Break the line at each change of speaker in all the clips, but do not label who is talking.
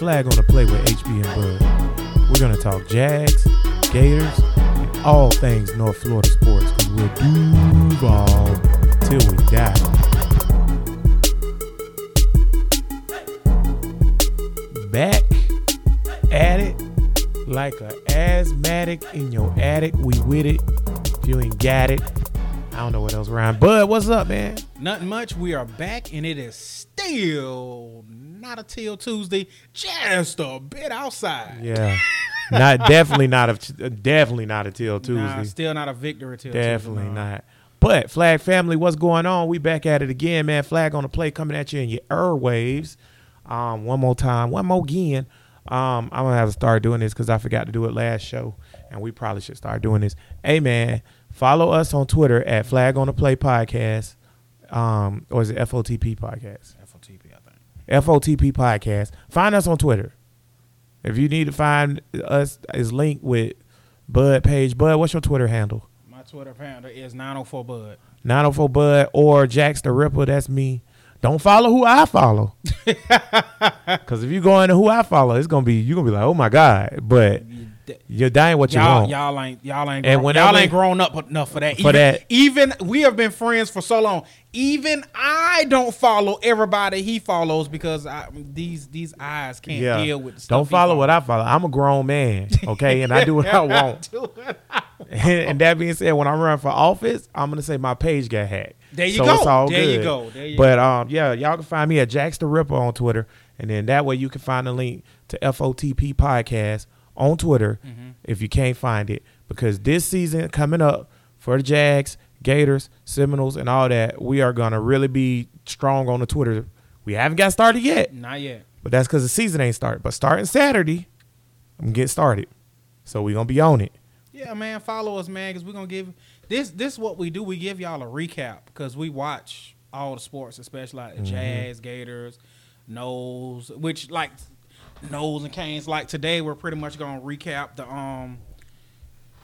Flag on the Play with HB and Bud. We're gonna talk Jags, Gators, and all things North Florida sports because we'll Duval till we die. Back at it like a asthmatic in your attic. We with it. If you ain't got it, I don't know what else around. Bud, what's up, man?
Nothing much. We are back, and it is still not a till Tuesday, just a bit outside.
Yeah. not definitely not a definitely not a till Tuesday.
Nah, still not a victory till
definitely
Tuesday. no.
not. But Flag family, what's going on? We back at it again, man. Flag on the play coming at you in your airwaves. Um, one more time, one more again. Um, I'm gonna have to start doing this because I forgot to do it last show, and we probably should start doing this. Hey man, follow us on Twitter at Flag on the Play Podcast. Um, or is it FOTP Podcast?
FOTP, I think.
FOTP Podcast. Find us on Twitter. If you need to find us, is linked with Bud Page. Bud, what's your Twitter handle?
My Twitter handle is 904 Bud.
904 Bud or Jax the Ripper. That's me. Don't follow who I follow. Because if you go into who I follow, it's gonna be you're gonna be like, oh my god. But you're dying what you
y'all,
want.
Y'all ain't y'all ain't
And
grown, y'all ain't grown up enough for that.
For
even,
that.
even we have been friends for so long. Even I don't follow everybody he follows because I, these these eyes can't
yeah.
deal with. The stuff
Don't follow what I follow. I'm a grown man, okay, and I do what I want. and that being said, when I run for office, I'm gonna say my page got hacked.
There you
so
go.
It's all
There you go. There you
but um, yeah, y'all can find me at Jax the Ripper on Twitter, and then that way you can find the link to FOTP podcast on Twitter
Mm-hmm.
if you can't find it. Because this season coming up for the Jags, Gators, Seminoles, and all that, we are gonna really be strong on the Twitter. We haven't got started yet.
Not yet.
But that's because the season ain't started. But starting Saturday, I'm getting started. So we gonna be on it.
Yeah, man, follow us, man, because we're gonna give this. This what we do. We give y'all a recap because we watch all the sports, especially like
Mm-hmm.
the Jags, Gators, Noles, which like Noles and Canes. Like today, we're pretty much gonna recap the um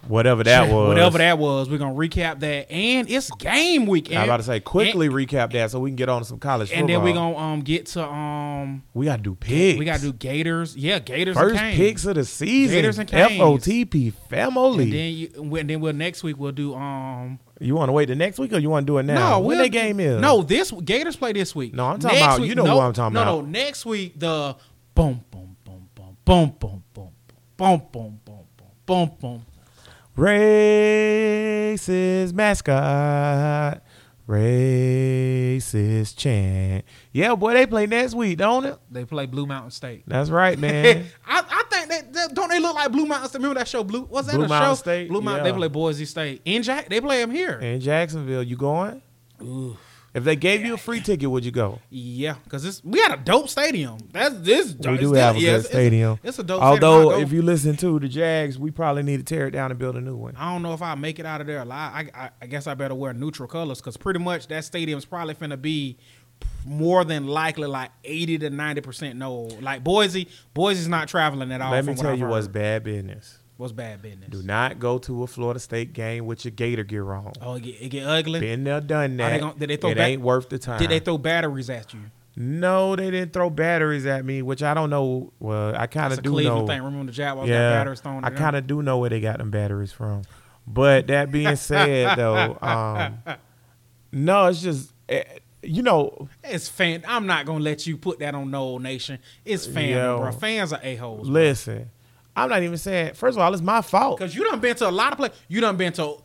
Whatever that was.
whatever that was. We're gonna recap that, and it's game week.
I'm
and-
about to say quickly recap that so we can get on to some college
and,
football.
then we're gonna um get to um
we gotta do picks.
we gotta do Gators. Yeah, Gators
first
and
picks of the season.
Gators and Canes.
FOTP family.
And then you, and then we'll next week we'll do um
you want to wait the next week or you want to do it now?
No,
when
we'll-
that game is?
No, this Gators play this week.
No, I'm talking
Next
about-
week-
you know
no,
what I'm talking
no,
about.
No, no, next week the boom boom boom, boom, boom, boom, boom, boom, boom, boom.
Racist mascot, racist chant. Yeah, boy, they play next week, don't it?
They play Blue Mountain State.
That's right, man.
I, I think they, they don't they look like Blue Mountain State. Remember that show Blue? What's that
Blue
a
Mountain
show?
State.
Blue Mountain.
Yeah.
They play Boise State in Jack. They play them here
in Jacksonville. You going?
Ooh.
If they gave you a free ticket, would you go?
Yeah, because this we had a dope stadium. That's this.
Dope.
We
do have a
yeah,
good
it's-
stadium.
It's, a dope.
Although. If you listen to the Jags, we probably need to tear it down and build a new one.
I don't know if I make it out of there alive. I, I, I guess I better wear neutral colors because pretty much that stadium's probably finna be more than likely like eighty to ninety percent no. Like Boise, Boise's not traveling at all.
Let me tell you what's bad business.
What's bad business.
Do not go to a Florida State game with your Gator gear on.
Oh, it get, it get ugly.
Been there, done that.
they gon- did they throw
it ain't worth the time.
Did they throw batteries at you?
No, they didn't throw batteries at me, which I don't know. Well, I kind of do
Cleveland
know.
thing. Remember the got
Yeah,
batteries thrown
I kind of do know where they got them batteries from. But that being said, though, um, no, it's just eh, you know,
It's fan. I'm not gonna let you put that on No Nation. It's fan,
Yo.
bro. Fans are a holes.
listen. I'm not even saying. First of all, it's my fault.
Cause you done been to a lot of places. You done been to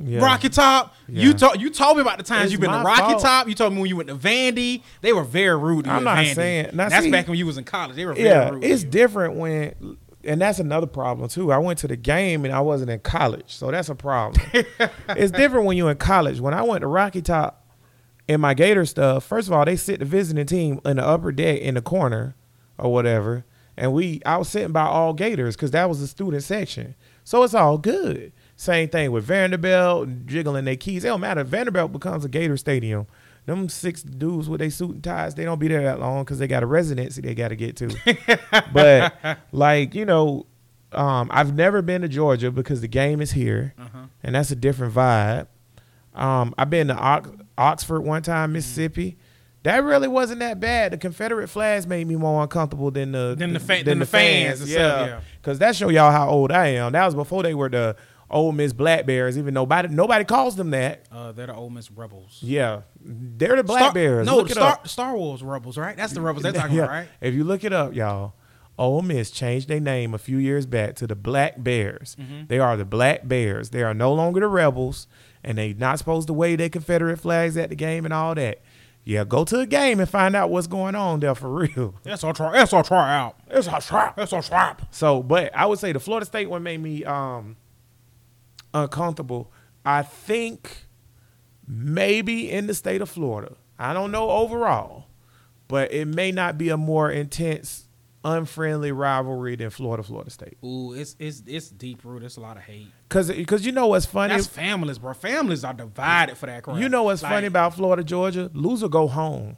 Yeah.
Rocky Top. You told you told me about the times
It's
you've been to Rocky
fault.
Top. You told me when you went to Vandy. They were very rude to
I'm not
Vandy.
saying-
That's
see-
back when you was in college. They were very
yeah, it's different when, and that's another problem too. I went to the game and I wasn't in college, so that's a problem. it's different when you're in college. When I went to Rocky Top in my Gator stuff, first of all, they sit the visiting team in the upper deck in the corner or whatever, and we I was sitting by all Gators because that was the student section, so it's all good. Same thing with Vanderbilt jiggling their keys. It don't matter. Vanderbilt becomes a Gator stadium. Them six dudes with their suit and ties, they don't be there that long because they got a residency they got to get to. but like you know, um, I've never been to Georgia because the game is here,
Uh-huh.
and that's a different vibe. Um, I've been to Ox- Oxford one time, Mississippi. That really wasn't that bad. The Confederate flags made me more uncomfortable than the
Than the fa- than the fans itself, yeah.
Because that show y'all how old I am. That was before they were the Ole Miss Black Bears. Even nobody nobody calls them that.
Uh, they're the Ole Miss Rebels.
Yeah, they're the Black
Star-
Bears.
No, the Star. Star Wars Rebels, right? That's the Rebels they're talking
Yeah.
about, right?
If you look it up, y'all, Ole Miss changed their name a few years back to the Black Bears.
Mm-hmm.
They are the Black Bears. They are no longer the Rebels, and they're not supposed to wave their Confederate flags at the game and all that. Yeah, go to a game and find out what's going on there for real.
That's our try. That's our try out.
It's a trap.
That's our trap.
So, but I would say the Florida State one made me um uncomfortable. I think maybe in the state of Florida. I don't know overall, but it may not be a more intense, unfriendly rivalry than Florida Florida State.
Ooh, it's it's it's deep root. It's a lot of hate.
Cause, cause you know what's funny.
That's families, bro. Families are divided for that crap.
you know what's
Like,
funny about Florida Georgia? Loser go home.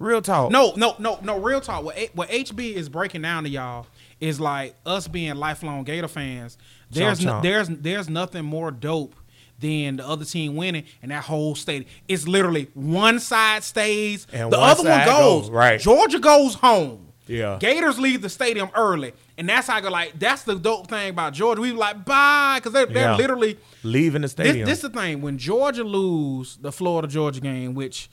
Real talk.
No, no, no, no. Real talk. What, what HB is breaking down to y'all is like us being lifelong Gator fans. There's
Chomp,
no,
chomp.
there's there's nothing more dope than the other team winning and that whole state. It's literally one side stays,
And
the other one goes.
goes, right.
Georgia goes home.
Yeah.
Gators leave the stadium early, and that's how I go. Like that's the dope thing about Georgia. We like bye because they're, they're
Yeah.
literally
Leaving the stadium.
this is the thing when Georgia lose the Florida Georgia game, which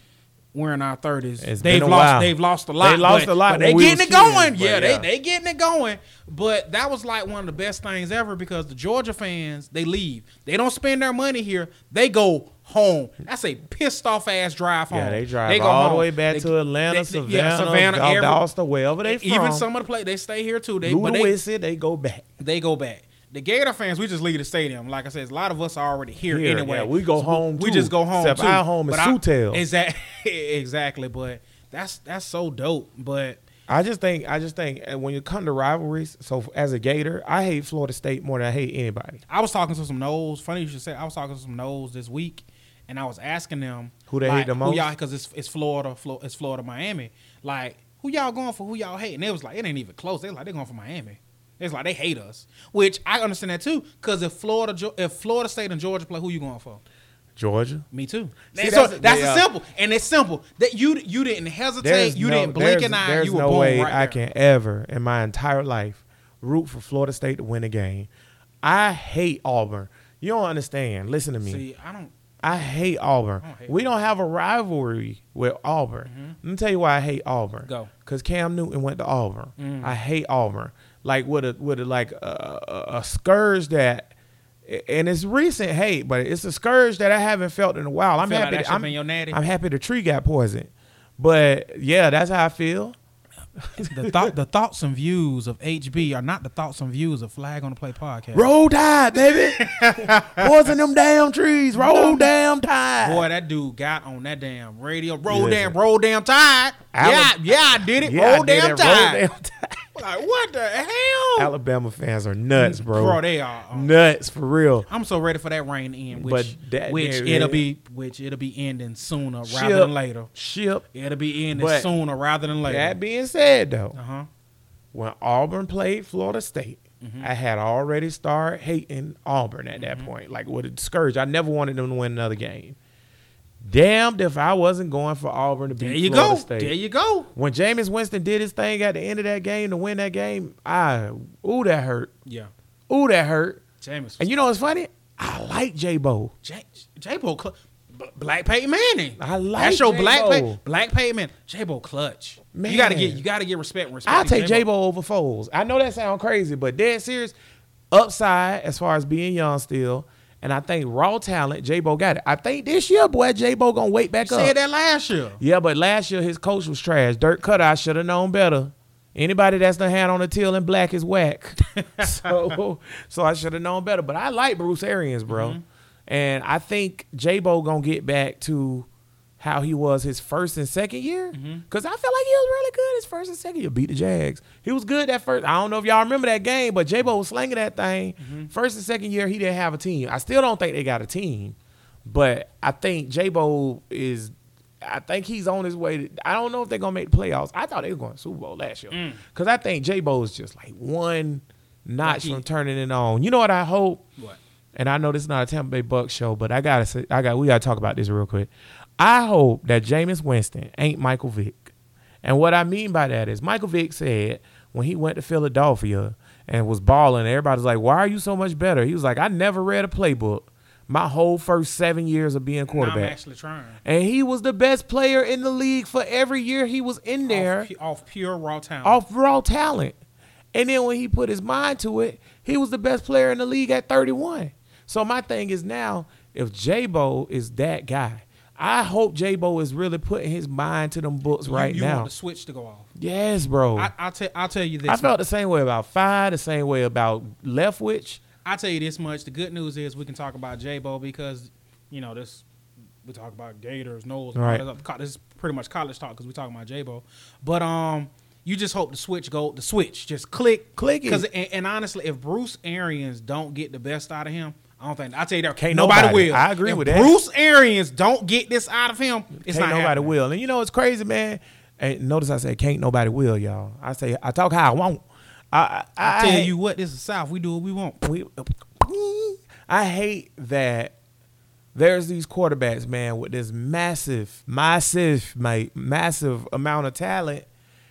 we're in our thirties. They've lost.
while.
They've lost a lot.
They lost
but-
a lot
But they
we
getting it going. yeah,
but
they
yeah.
they getting it going. But that was like one of the best things ever because the Georgia fans they leave. They don't spend their money here. They go home. That's a pissed off ass drive home.
yeah, they drive they
go
all the way back
They-
to Atlanta,
they-
Savannah,
yeah, Savannah, every-
Valdosta, wherever they from.
even some of the play they stay here too. They but they,
they go back.
they go back. The Gator fans, we just leave the stadium. Like I said, a lot of us are already here,
Here,
anyway.
yeah, we go home,
We
too.
just go home.
Except
too.
our home is Sutel.
Exactly, exactly. But that's that's so dope. But
I just think I just think uh, when you come to rivalries, so as a Gator, I hate Florida State more than I hate anybody.
I was talking to some Noles. Funny you should say. I was talking to some Noles this week, and I was asking them
Who they hate the most?
Y'all? Because it's it's Florida, Flo, it's Florida, Miami. Like who y'all going for? Who y'all hate? And they was like, it ain't even close. They was like they're going for Miami. It's like they hate us, which I understand that too. Because if Florida, if Florida State and Georgia play, who you going for?
Georgia.
Me too.
See,
so
that's-
that's,
they,
simple, and it's simple that you you didn't hesitate,
There's
you
no,
didn't blink an eye,
there's
you were
no
born
way
right
I
there.
can ever in my entire life root for Florida State to win a game. I hate Auburn. You don't understand. Listen to me.
See, I don't.
I hate Auburn.
I don't hate
we don't have a rivalry with Auburn. Mm-hmm. Let me tell you why I hate Auburn.
Go.
Cause Cam Newton went to Auburn. Mm-hmm. I hate Auburn. Like with a with a like a, a, a scourge that, and it's recent hate, but it's a scourge that I haven't felt in a while. I'm
like
happy.
that
to- I'm,
been your natty?
I'm happy the tree got poisoned, but yeah, that's how I feel.
the thought, the thoughts and views of HB are not the thoughts and views of Flag on the Play podcast.
Roll Tide, baby. Boys in them damn trees. Roll damn Tide.
Boy, that dude got on that damn radio. Roll
Listen.
damn, roll damn tide. Yeah, yeah, I did it.
Yeah,
roll
did
damn
it. Roll damn Tide.
Like what the hell?
Alabama fans are nuts, bro.
Bro, they are. uh,
nuts for real.
I'm so ready for that rain to end. Which,
But that-
which
yeah,
it'll
yeah.
be, which it'll be ending sooner rather than later.
Ship.
It'll be ending
But
sooner rather than later.
That being said, though,
uh huh.
when Auburn played Florida State,
Mm-hmm.
I had already started hating Auburn at that point. Like with a scourge, I never wanted them to win another game. Damned if I wasn't going for Auburn to beat
There you
Florida
go.
State.
There you go.
when Jameis Winston did his thing at the end of that game to win that game, I ooh that hurt.
Yeah.
Ooh that hurt.
Jameis.
And you know what's funny? I like J Bo.
J J Bo Cl- Black Peyton Manning.
I like
That's your
J-Bo.
Black Pey- Black Peyton Manning. J Bo clutch. Man. You gotta get you gotta get respect. respect
I'll take J. Bo over Foles. I know that sounds crazy, but dead serious. Upside as far as being young still. And I think raw talent, J Bo got it. I think this year, boy, J Bo gonna wake back up.
Said that last year.
Yeah, but last year his coach was trash. Dirk Koetter, I should have known better. Anybody that's the hand on the till and black is whack. so, so I should have known better. But I like Bruce Arians, bro,
Mm-hmm.
and I think J Bo gonna get back to how he was his first and second year.
Mm-hmm.
Cause I felt like he was really good his first and second year. Beat the Jags. He was good that first. I don't know if y'all remember that game, but J Bo was slinging that thing.
Mm-hmm.
First and second year, he didn't have a team. I still don't think they got a team. But I think J Bo is. I think he's on his way. To, I don't know if they're gonna make the playoffs. I thought they were going to Super Bowl last year
Mm.
because I think J Bo is just like one notch from turning it on. You know what I hope?
What?
And I know this is not a Tampa Bay Bucks show, but I gotta say, I got we gotta talk about this real quick. I hope that Jameis Winston ain't Michael Vick. And what I mean by that is Michael Vick said when he went to Philadelphia and was balling, everybody's like, "Why are you so much better?" He was like, "I never read a playbook my whole first seven years of being
Now I'm
quarterback."
actually trying.
And he was the best player in the league for every year he was in there
Off, off pure raw talent.
off raw talent. And then when he put his mind to it, he was the best player in the league at 31. So my thing is now, if J-Bo is that guy, I hope J-Bo is really putting his mind to them books
You-
right
you
now.
want the switch to go off.
yes, bro.
I,
I,
I'll, tell I'll tell you this.
I felt the same way about Five, the same way about Leftwich.
I'll tell you this much. The good news is we can talk about J Bo because, you know, this we talk about Gators, Noles,
Right.
that other co- This is pretty much college talk because we talking about J Bo. But um, you just hope the switch go. The switch just click,
Click it.
Because and, and honestly, if Bruce Arians don't get the best out of him, I don't think I tell you that
Can't
nobody,
nobody.
will.
I agree
If
with that.
Bruce Arians don't get this out of him, it's
can't
not
nobody
happening.
will. And you know it's crazy, man. And notice I said can't nobody will, y'all. I say I talk how I want. I, I,
I
I
tell
hate-
you what, this is South. We do what we want.
we, I hate that there's these quarterbacks, man, with this massive, massive, mate, massive amount of talent,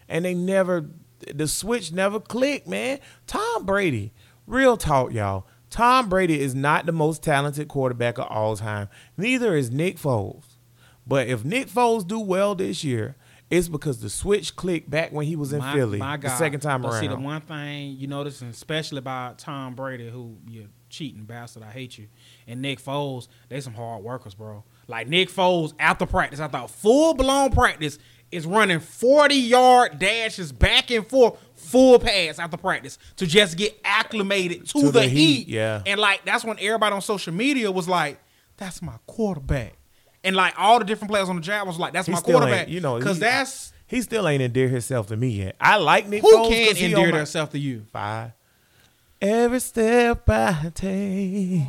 and they never, the switch never clicked, man. Tom Brady, real talk, y'all. Tom Brady is not the most talented quarterback of all time. Neither is Nick Foles. But if Nick Foles do well this year, it's because the switch clicked back when he was in Philly the second time
but
around.
See, the one thing you notice, and especially about Tom Brady, who you cheating bastard, I hate you, and Nick Foles, they some hard workers, bro. Like Nick Foles after practice, I thought full blown practice is running forty yard dashes back and forth, full pass after practice to just get acclimated to,
To
the,
the
heat.
heat, yeah.
and like that's when everybody on social media was like, "That's my quarterback." And like all the different players on the job was like, "That's
He
my quarterback,"
you know,
because that's
He still ain't endeared himself to me yet. I like Nick
who
Foles
can endear themselves to you.
Five. Every step I take,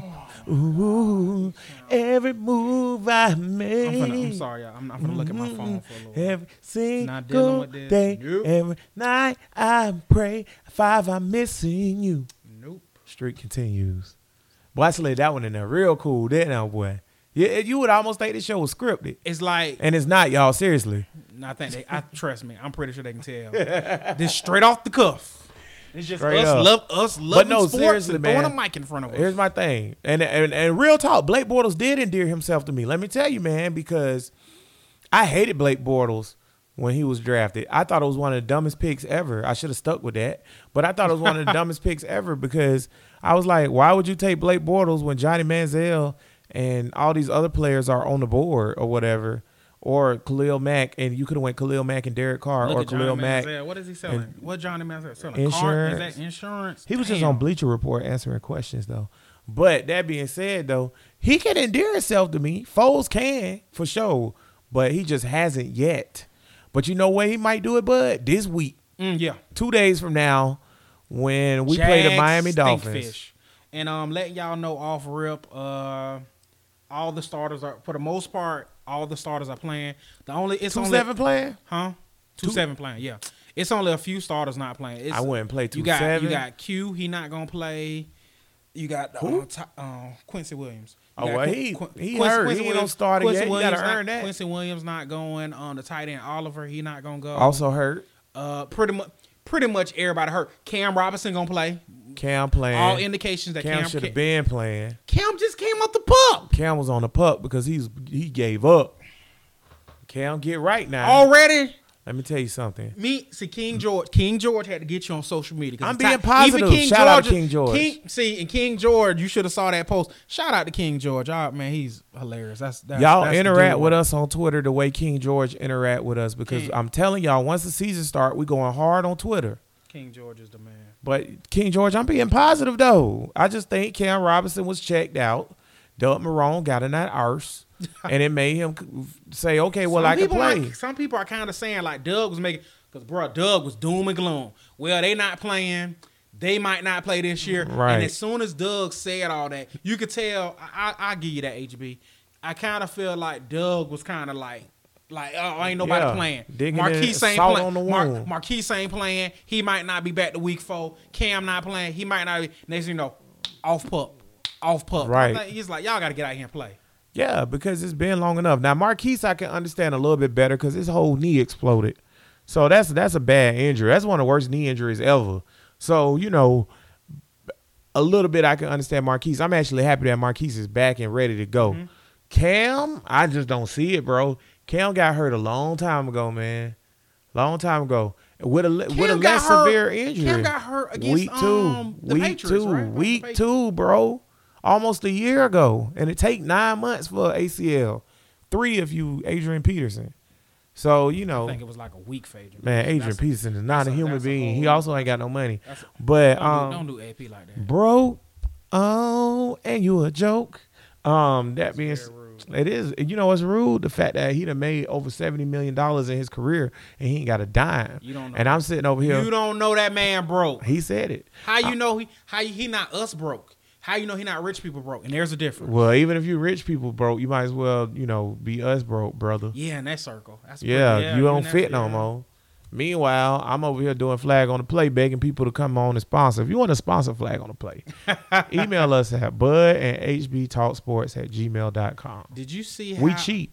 ooh, every move I
I'm,
make.
finna, I'm sorry, y'all. I'm, I'm gonna look at my phone for a little.
Every single
Not
day,
Nope.
every night I pray. Five, I'm missing you.
Nope.
Street continues. Boy, I slid that one in there real cool, didn't I, boy? Yeah, you would almost think the show was scripted.
It's like
And it's not, y'all, seriously.
I think they. I trust me. I'm pretty sure they can tell. this straight off the cuff. It's just
Straight
us
up.
love us loving
no,
sports and throwing
man.
a mic in front of us.
Here's my thing, and, and and real talk, Blake Bortles did endear himself to me. Let me tell you, man, because I hated Blake Bortles when he was drafted. I thought it was one of the dumbest picks ever. I should have stuck with that, but I thought it was one of the dumbest picks ever because I was like, why would you take Blake Bortles when Johnny Manziel and all these other players are on the board or whatever, or Khalil Mack, and you could have went Khalil Mack and Derek Carr
Look
or
Johnny
Khalil Mack.
Manziel. What is he selling? what Johnny Manziel selling? Car?
insurance.
Is that insurance?
He was just on Bleacher Report answering questions though. But that being said though, he can endear himself to me. Foles can for sure, but he just hasn't yet. But you know when he might do it, bud? This week,
Mm, yeah.
two days from now, when we play the Miami Dolphins.
fish. And um, letting y'all know off rip, uh, all the starters are for the most part, all the starters are playing. The only it's
Two
only
seven playing.
huh? Two,
Two-
seven playing, yeah. It's only a few starters not playing. It's,
I wouldn't play two
you got
seven.
you got Q, he not gonna play. You got
Who?
uh, Ty- uh, Quincy Williams. You
Oh, well,
Qu-
he-
Qu-
he
Quincy-
hurt.
Quincy
He
Williams-
starter
Quincy
yet. You
Williams
gotta
not-
earn that.
Quincy Williams not going on the tight end. Oliver, he not gonna go.
also hurt.
uh, pretty much, pretty much everybody hurt. Cam Robinson gonna play.
Cam playing.
All indications that
Cam,
Cam
should have been playing.
Cam just came off the pup
Cam was on the pup because he's he gave up. Cam, get right now.
already.
Let me tell you something.
Me, see King George. King George had to get you on social media.
I'm being
ti-
positive. Shout out to King George.
King, see, and King George, you should have saw that post. Shout out to King George. Oh, man, he's hilarious. That's, that's
y'all
that's
interact with us on Twitter the way King George interact with us because
King-
I'm telling y'all, once the season start, we going hard on Twitter.
King George is the man.
But King George, I'm being positive though. I just think Cam Robinson was checked out. Doug Marrone got in that arse, and it made him say, "Okay, well,
some
I can play."
Are, some people are kind of saying like Doug was making because bro, Doug was doom and gloom. Well, they not playing. They might not play this year.
Right.
And as soon as Doug said all that, you could tell. I, I, I give you that HB. I kind of feel like Doug was kind of like. Like oh, ain't nobody
Yeah,
playing.
digging Marqise
ain't playing.
on the
Mar- Marqise ain't playing. He might not be back to week four. Cam not playing. He might not. Be, next thing you know, off pup, off pup.
Right.
He's like y'all got to get out here and play.
Yeah, because it's been long enough. Now Marqise, I can understand a little bit better because his whole knee exploded. So that's that's a bad injury. That's one of the worst knee injuries ever. So you know, a little bit I can understand Marqise. I'm actually happy that Marqise is back and ready to go.
Mm-hmm.
Cam, I just don't see it, bro. Cam got hurt a long time ago, man. Long time ago with a with a less
hurt-
severe injury.
Cam got hurt against
week two,
um, the
week
Patriots,
two,
right?
Week two, bro. Almost a year ago, and it take nine months for ACL. Three if you Adrian Peterson. So you know, I
think it was like a week for Adrian.
man, Adrian
That's-
Peterson is not a
a-
human
that's a
being. He also ain't got no money.
That's-
But
Don't,
um,
do, don't do AP like that.
bro, oh, and you a joke. Um, that being, it is. You know, it's rude the fact that he done made over seventy million dollars in his career and he ain't got a dime.
You don't know.
And I'm sitting over here.
You don't know that man broke.
he said it.
How you know he? How he not us broke? How you know he not rich people broke? And there's a difference.
Well, even if you rich people broke, you might as well, you know, be us broke, brother.
Yeah, in that circle. That's
Yeah,
pretty,
you don't
that-
fit no
yeah.
more. Meanwhile, I'm over here doing flag on the play, begging people to come on and sponsor. If you want to sponsor flag on the play, email us at bud and hbtalksports at gmail.com.
Did you see how
We cheap.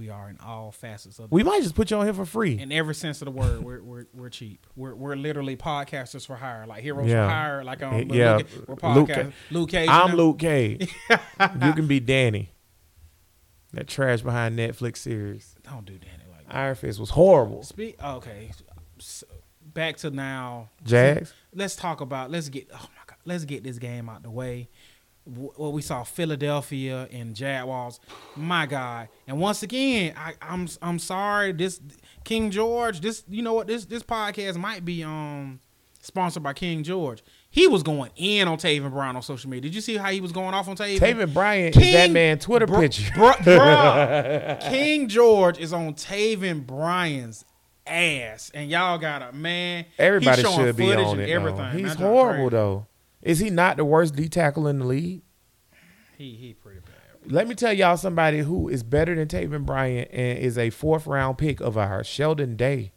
We, are in all facets of
We might just put you on here for free.
in every sense of the word. We're we're, we're cheap. We're we're literally podcasters for hire, like heroes
Yeah.
for hire. Like um,
Yeah,
Luke, we're
Luke-
podcasters. Luke Cage.
I'm
know?
Luke Cage. you can be Danny. That trash behind Netflix series.
Don't do Danny like that.
Iron Fist was horrible.
Speak. Okay, S- back to now.
Jags?
Let's talk about. Let's get. Oh my god. Let's get this game out the way. Wh- What we saw Philadelphia and Jaguars. My God. And once again, I, I'm I'm sorry. This King George. This you know what this this podcast might be um sponsored by King George. He was going in on Taven Brown on social media. Did you see how he was going off on Taven?
Taven Bryant is that man Twitter
Bru-
picture.
Bruh. King George is on Taven Bryan's ass, and y'all got a man.
Everybody
showing
should be on
and
it.
Everything.
He's horrible though. Is he not the worst D tackle in the league?
He he pretty bad.
Let me tell y'all somebody who is better than Taven Bryant and is a fourth round pick of ours, Sheldon Day.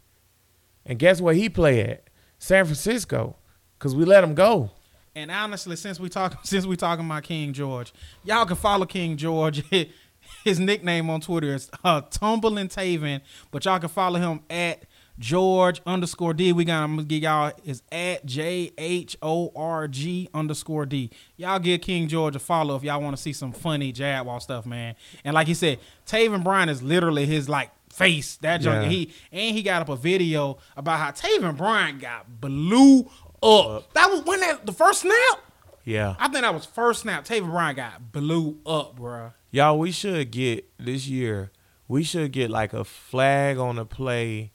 And guess where he play at? San Francisco. Cause we let him go.
And honestly, since we talk since we talking about King George, y'all can follow King George. His nickname on Twitter is uh, Tumbling Taven, but y'all can follow him at George underscore D. We got I'm gonna give y'all is at J H O R G underscore D. Y'all give King George a follow if y'all want to see some funny Jaguar stuff, man. And like he said, Taven Bryan is literally his like face. That junk.
Yeah.
He and he got up a video about how Taven Bryan got blew up. That was when that the first snap.
Yeah.
I think that was first snap. Taven Bryan got blew up, bro.
Y'all, we should get this year, we should get like a flag on the play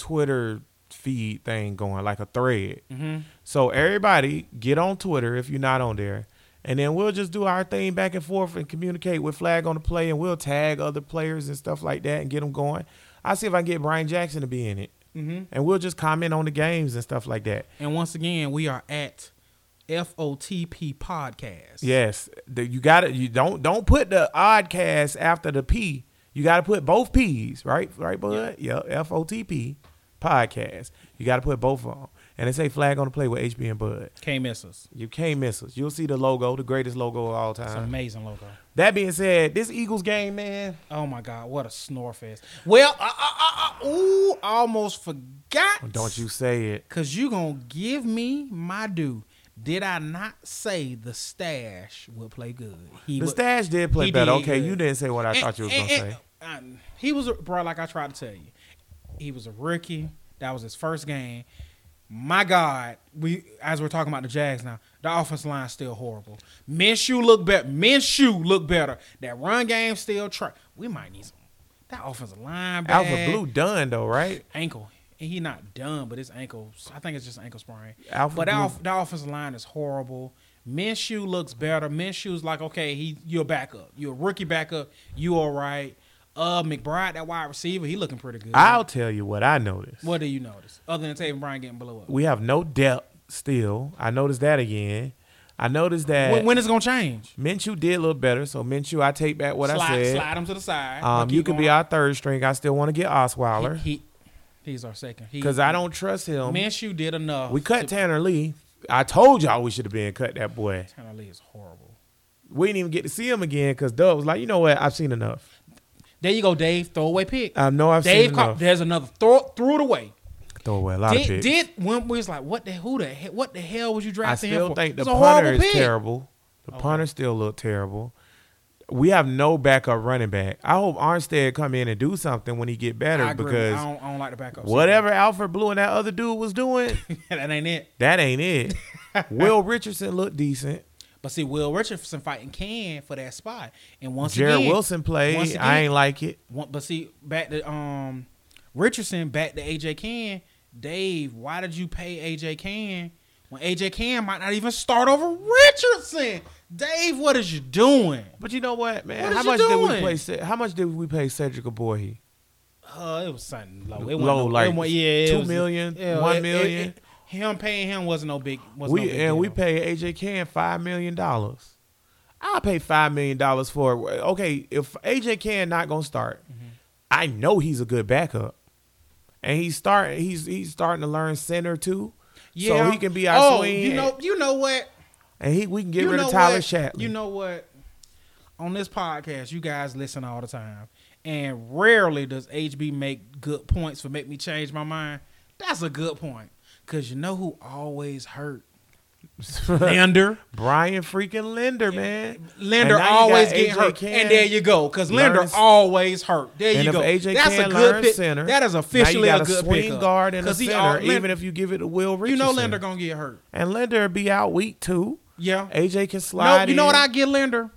Twitter feed thing going, like a thread. So everybody get on Twitter if you're not on there. And then we'll just do our thing back and forth and communicate with flag on the play, and we'll tag other players and stuff like that and get them going. I'll see if I can get Brian Jackson to be in it,
Mhm.
and we'll just comment on the games and stuff like that.
And once again, we are at FOTP Podcast.
Yes, the, you got to You don't don't put the oddcast after the P. You got to put both P's, right? Right, bud. Yeah. F O T P podcast. You got to put both of them, and they say flag on the play with HB and Bud.
Can't miss us.
You can't miss us. You'll see the logo, the greatest logo of all
It's an
time.
amazing logo.
That being said, this Eagles game, man.
Oh my God, what a snore fest. Well, uh, uh, uh, uh, ooh, almost forgot.
Don't you say it.
Cause you gonna give me my due. Did I not say the stash would play good? He
The
would-
stash did play better.
did
Okay,
good.
you didn't say what I
And-
thought you was
and-
gonna
and-
say.
he was bro, like I tried to tell you, he was a rookie. That was his first game. My God, we as we're talking about the Jags now, the offensive line still horrible. Minshew look better. Minshew look better. That run game still try. We might need some. That offensive line bad.
Alfred Blue done though, right?
ankle. And he not done, but his ankle. I think it's just ankle sprain.
Alpha
but
Blue-
the offensive line is horrible. Minshew looks better. Minshew's like, okay, he you're a backup. You're a rookie backup. You all right. Uh, McBride, that wide receiver, he looking pretty good.
I'll tell you what I noticed.
what do you notice other than Taven Bryan getting blow up?
We have no depth still. I noticed that again. I noticed that
When, when is it gonna change?
Minshew did a little better. So Minshew, I take back what
slide,
I said.
slide him to the side.
Um, you could be our third string. I still want to get Osweiler
He, he he's our second.
Because I don't trust him.
Minshew did enough.
we cut
to-
Tanner Lee. I told y'all we should have been cut that boy.
Tanner Lee is horrible.
we didn't even get to see him again because Dub was like, you know what, I've seen enough.
There you go, Dave. Throwaway pick.
I know I've
Dave
seen
caught,
enough.
there's another throw threw it away.
Throw away a lot of
Did,
picks.
did when we was like, what the who the hell, what the hell was you
I
drafting him
still
for?
think the
It's a
punter
horrible
is
pick.
terrible. The punter still look terrible. We have no backup running back. I hope Armstead come in and do something when he get better
I agree.
because
I don't, I don't like the backups.
whatever Alfred Blue and that other dude was doing,
that ain't it.
that ain't it. Will Richardson looked decent.
But see, Will Richardson fighting Can for that spot, and once
Jared
again,
Wilson played. I ain't like it.
One, but see, back to um Richardson, back to AJ Cann. Dave, why did you pay AJ Cann when AJ Cann might not even start over Richardson? Dave, what is you doing?
But you know what, man?
What
how much did we
doing?
play? How much did we pay Cedric Ogbuehi?
Uh, it was something low. It
Low,
no,
like
it, wa- yeah, was-
million,
yeah,
one
it-
million?
it- him paying him wasn't no big. Was
We
no big
and we
deal.
paid AJ Cann five million dollars. I'll pay five million dollars for. Okay, if AJ Cann not gonna start,
Mm-hmm.
I know he's a good backup, and he's starting. He's he's starting to learn center too,
Yeah.
so he can be our
oh,
swing.
You know, you know what?
and he we can get
you
rid of Tyler
what?
Shatley.
You know what? On this podcast, you guys listen all the time, and rarely does HB make good points for make me change my mind. That's a good point, cause you know who always hurt. Linder,
Brian freaking Linder, man.
Linder
And now you
always get
AJ
hurt,
Can
and there you go, cause Linder always hurt. There you go.
AJ
That's
can
a good pick.
center,
That is officially a good
swing
pickup.
guard and a center,
all-
even if you give it to Will
you know Linder gonna get hurt.
and Linder be out week two.
Yeah.
AJ can slide.
Nope, you know what I get Linder?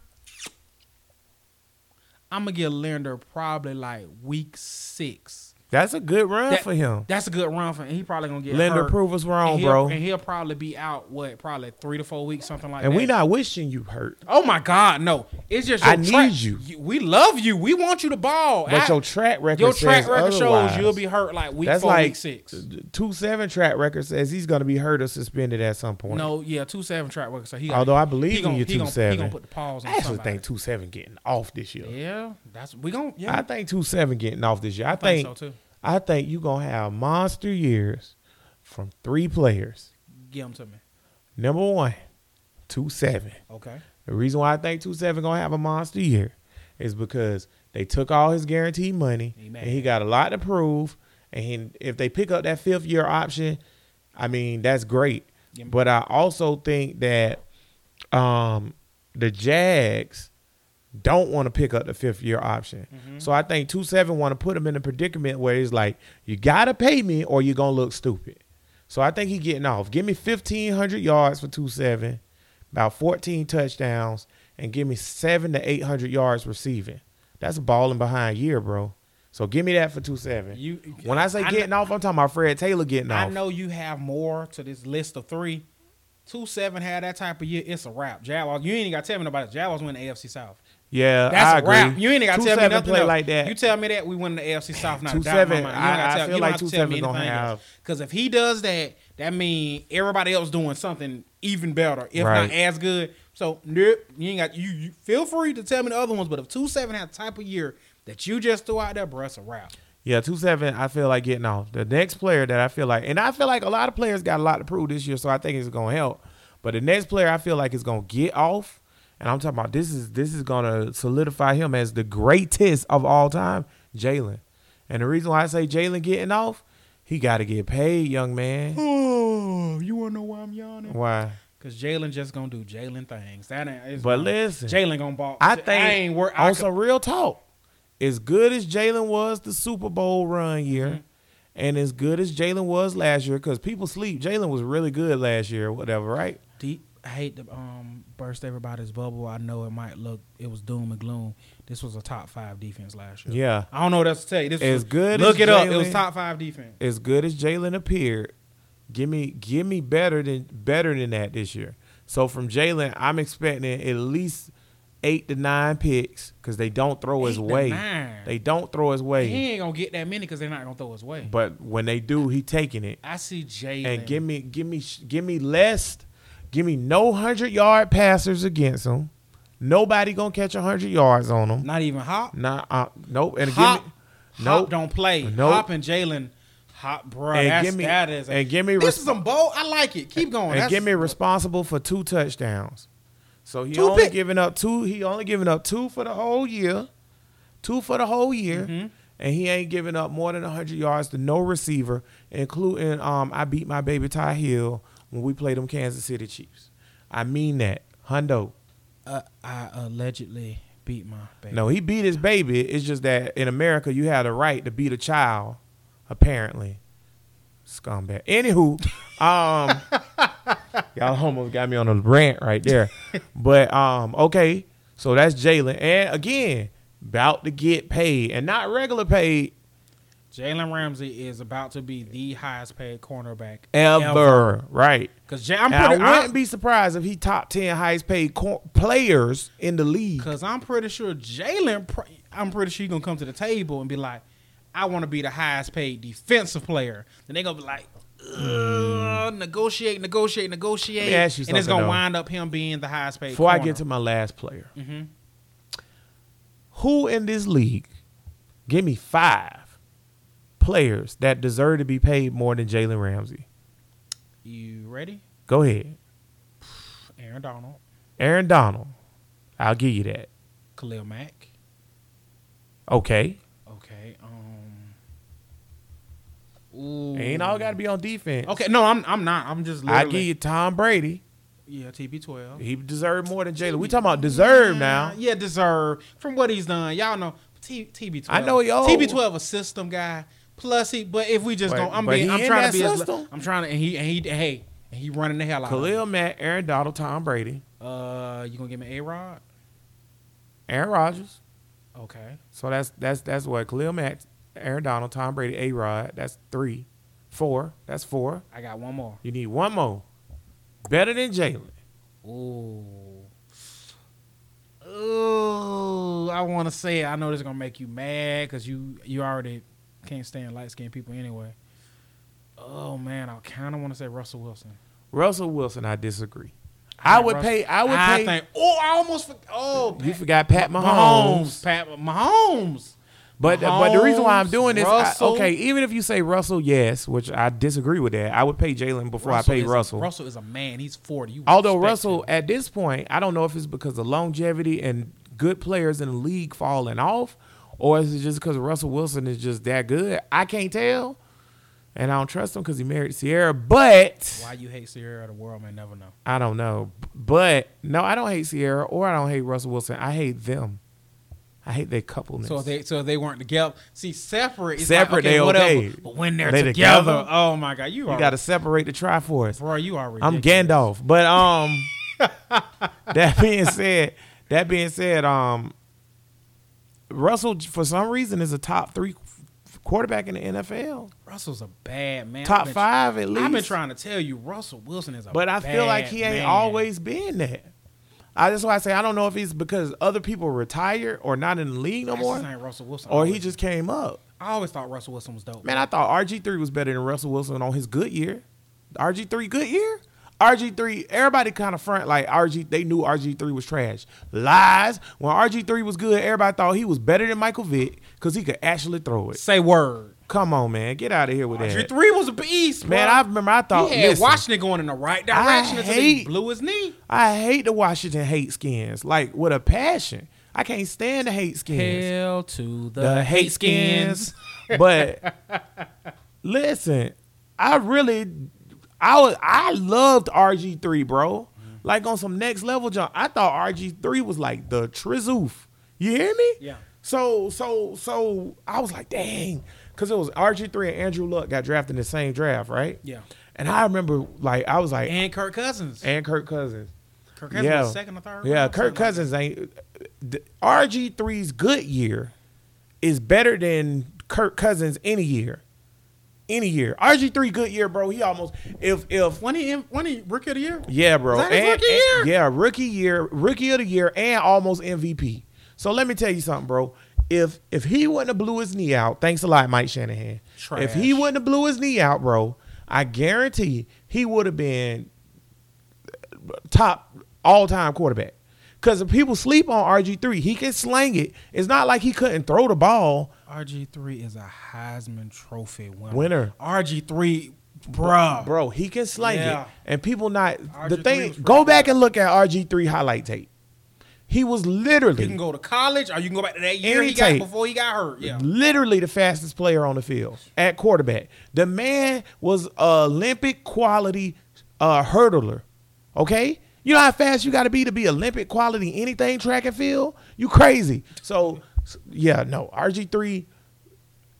I'm gonna get Linder probably like week six.
That's a good run
That-
for him.
That's a good run for him. He probably gonna get
Linder
hurt.
prove us wrong,
and
bro.
And he'll probably be out what, probably three to four weeks, something like
And
that.
And we not wishing you hurt.
Oh my God, no! It's just
I
track-
need you.
We love you. We want you to ball.
But
I-
your track record
your track record
otherwise.
shows you'll be hurt like week
That's
four,
like
week six.
two seven track record says he's gonna be hurt or suspended at some point.
No, yeah, two seven track record. So he. Got,
Although I
he
believe in
gonna,
your
he
two
gonna, He
seven.
gonna put the pause on
I actually
somebody.
think two seven getting off this year.
Yeah, that's we gonna. Yeah,
I think two seven getting off this year. I,
I think
think,
so too.
I think you're gonna have monster years from three players.
Give them to me.
Number one, two seven.
Okay.
The reason why I think two seven gonna have a monster year is because they took all his guaranteed money
He
and he got a lot to prove. And he, if they pick up that fifth year option, I mean that's great. But I also think that um, the Jags don't want to pick up the fifth year option.
Mm-hmm.
So I think two seven want to put him in a predicament where it's like you gotta pay me or you're gonna look stupid. So I think he getting off. Give me fifteen hundred yards for two seven, about fourteen touchdowns, and give me seven to eight hundred yards receiving. That's a balling behind year, bro. So give me that for two seven.
You
When I say getting
kn-
off, I'm talking about Fred Taylor getting
I
off.
I know you have more to this list of three. Two seven had that type of year. It's a wrap. Jaguars. You ain't got to tell me about it. Jaguars win the AFC South.
Yeah,
That's
I
a
agree.
wrap. You ain't got to tell me nothing
play
else.
like that.
You tell me that we win the AFC South. Not
Two
doubt in my
seven,
mind. You don't
I- I
tell,
feel like two seven gonna have-
Because if he does that, that means everybody else doing something even better, if
Right.
not as good. So nope, you ain't got you, you. Feel free to tell me the other ones, but if two seven had the type of year that you just threw out there, bro, it's a wrap.
Yeah, two seven. I feel like getting off. The next player that I feel like, and I feel like a lot of players got a lot to prove this year, so I think it's gonna help. But the next player I feel like is gonna get off, and I'm talking about this is this is gonna solidify him as the greatest of all time, Jalen. And the reason why I say Jalen getting off, he got to get paid, young man.
Oh, you wanna know why I'm yawning?
Why?
Cause Jalen just gonna do Jalen things. That ain't. it's
But
not-
listen,
Jalen gonna ball.
I think
I ain't work. I
on
could-
some real talk, as good as Jalen was the Super Bowl run year,
Mm-hmm.
and as good as Jalen was last year, because people sleep. Jalen was really good last year, or whatever, right?
deep. I hate to um burst everybody's bubble. I know it might look it was doom and gloom. This was a top five defense last year.
Yeah.
I don't know what else to tell you. This
As
was,
good
Look
as
it up. It was top five defense.
As good as Jalen appeared, give me give me better than better than that this year. So from Jalen, I'm expecting at least eight to nine picks because they don't throw his
Eight to
way.
nine.
They don't throw his way.
He ain't gonna get that many because they're not gonna throw his way.
But when they do, he taking it.
I see Jalen.
and give me give me give me less give me no 100 yard passers against him nobody gonna catch 100 yards on him
not even Hop.
nah, uh, nope and
Hop,
give me
Hop
nope
don't play.
Nope.
Hop and Jalen. Hot, bro.
And give me-
that is.
and give me
this
res-
is some bold. I like it. Keep going.
and
That's-
get me responsible for two touchdowns So he only
pick-
giving up two. He only giving up two for the whole year, two for the whole year,
Mm-hmm.
and he ain't giving up more than hundred yards to no receiver, including um I beat my baby Ty Hill when we play them Kansas City Chiefs. I mean that hundo.
Uh, I allegedly beat my baby.
No, he beat his baby. It's just that in America you have the right to beat a child, apparently. Scumbag. Anywho, um, y'all almost got me on a rant right there. But um, okay, so that's Jalen, and again, about to get paid, and not regular paid
Jalen Ramsey is about to be the highest paid cornerback
ever, right?
Because I'm
I wouldn't
I'm,
be surprised if he top ten highest paid cor- players in the league.
Cause I'm pretty sure Jalen, I'm pretty sure he's gonna come to the table and be like, "I want to be the highest paid defensive player." Then they're gonna be like, Ugh, "Negotiate, negotiate, negotiate,"
Let me ask you
and it's gonna wind up him being the highest paid.
Before I get to my last player,
Mhm.
who in this league, give me five players that deserve to be paid more than Jalen Ramsey?
you ready,
Go ahead.
Aaron Donald,
Aaron Donald. I'll give you that.
Khalil Mack.
Okay.
Okay. Um. Ooh.
Ain't all got to be on defense.
Okay, no, I'm I'm not. I'm just.
I give you Tom Brady.
Yeah, TB12.
He deserved more than Jalen. We talking about deserve now.
Yeah, deserve from what he's done. Y'all know T, TB12.
I know he old.
TB12 a system guy. Plus he, but if we just
But-
go, I'm
but
being, I'm
in
trying to be. As,
system.
I'm trying to, and he, and he, hey, and he running the hell out.
Khalil Matt, Aaron Donald, Tom Brady,
Uh, you gonna give me a Rod?
Aaron Rodgers.
Okay.
So that's that's that's what Khalil Mack, Aaron Donald, Tom Brady, A Rod. That's three, four. That's four.
I got one more.
You need one more. Better than Jalen.
Ooh. Ooh, I want to say it. I know this is gonna make you mad because you you already can't stand light skinned people anyway. Oh man, I kind of want to say Russell Wilson.
Russell Wilson, I disagree. I would
Russell-
pay. I would
I
pay.
think. Oh, I almost. For, oh,
you
Pat-
forgot Pat Mahomes.
Pat Mahomes.
But but the reason why I'm doing this, I- okay, even if you say Russell, yes, which I disagree with that, I would pay Jalen before I pay
a-
Russell.
Russell is a man. He's forty. You
Although Russell,
him.
at this point, I don't know if it's because of longevity and good players in the league falling off, or is it just because Russell Wilson is just that good? I can't tell, and I don't trust him because he married Ciara. But
why you hate Ciara, the world may never know.
I don't know. But no, I don't hate Ciara or I don't hate Russell Wilson. I hate them. I hate their coupleness.
So they so they weren't together. See, separate. It's
Separate,
Like, okay,
they
whatever.
okay.
But when they're
They
together,
together?
oh my god, you,
you got to separate the Triforce.
bro. You are
I'm. Gandalf. But um that being said, that being said, um Russell for some reason is a top 3 quarterback in the NFL.
Russell's a bad man.
Top
been-
5 at least.
I've been trying to tell you, Russell Wilson is a.
but I feel like he ain't
man.
always been that. I that's why I say I don't know if he's because other people retired or not in the league no more
just Russell Wilson.
or he just came up.
I always thought Russell Wilson was dope.
Man, I thought RG3 was better than Russell Wilson on his good year. RG3 good year? RG3, everybody kind of front like RG, they knew RG3 was trash. Lies. When RG3 was good, everybody thought he was better than Michael Vick because he could actually throw it.
Say word.
Come on, man. Get out of here with that.
RG3 was a beast,
Man,
bro.
I remember I thought,
he had
listen,
Washington going in the right direction until he
hate-
blew his knee.
I hate the Washington hate skins, like with a passion. I can't stand the hate skins.
Hell to the,
the hate skins. but listen, I really, I was, I loved RG three, bro. Like on some next level jump. I thought RG three was like the Trizoof. You hear me?
Yeah.
So so so I was like, dang, because it was RG three and Andrew Luck got drafted in the same draft, right?
Yeah.
And I remember like I was like, and,
Kirk Cousins.
And Kirk Cousins.
Kirk Cousins
yeah.
was second or third.
Yeah,
round,
Kirk
something like
Cousins ain't. the- RG3's good year is better than Kirk Cousins any year. Any year. RG3 good year, bro. He almost if if.
When he when he rookie of the year.
yeah, bro.
His rookie year?
Yeah, rookie year, rookie of the year, and almost MVP. So let me tell you something, bro. If if he wouldn't have blew his knee out, thanks a lot, Mike Shanahan. If he wouldn't have blew his knee out, bro, I guarantee he would have been top all time quarterback. Because if people sleep on RG three, he can slang it. It's not like he couldn't throw the ball.
RG three is a Heisman Trophy winner.
Winner.
RG three bro.
bro, he can slang
Yeah.
it, and people not the
RG3
thing. Go back and look at RG three highlight tape. He was literally
You can go to college, or you can go back to that year he got before he got hurt. Yeah.
literally the fastest player on the field at quarterback. The man was Olympic quality uh, hurdler. Okay, you know how fast you got to be to be Olympic quality anything track and field. You crazy. So yeah, no RG three.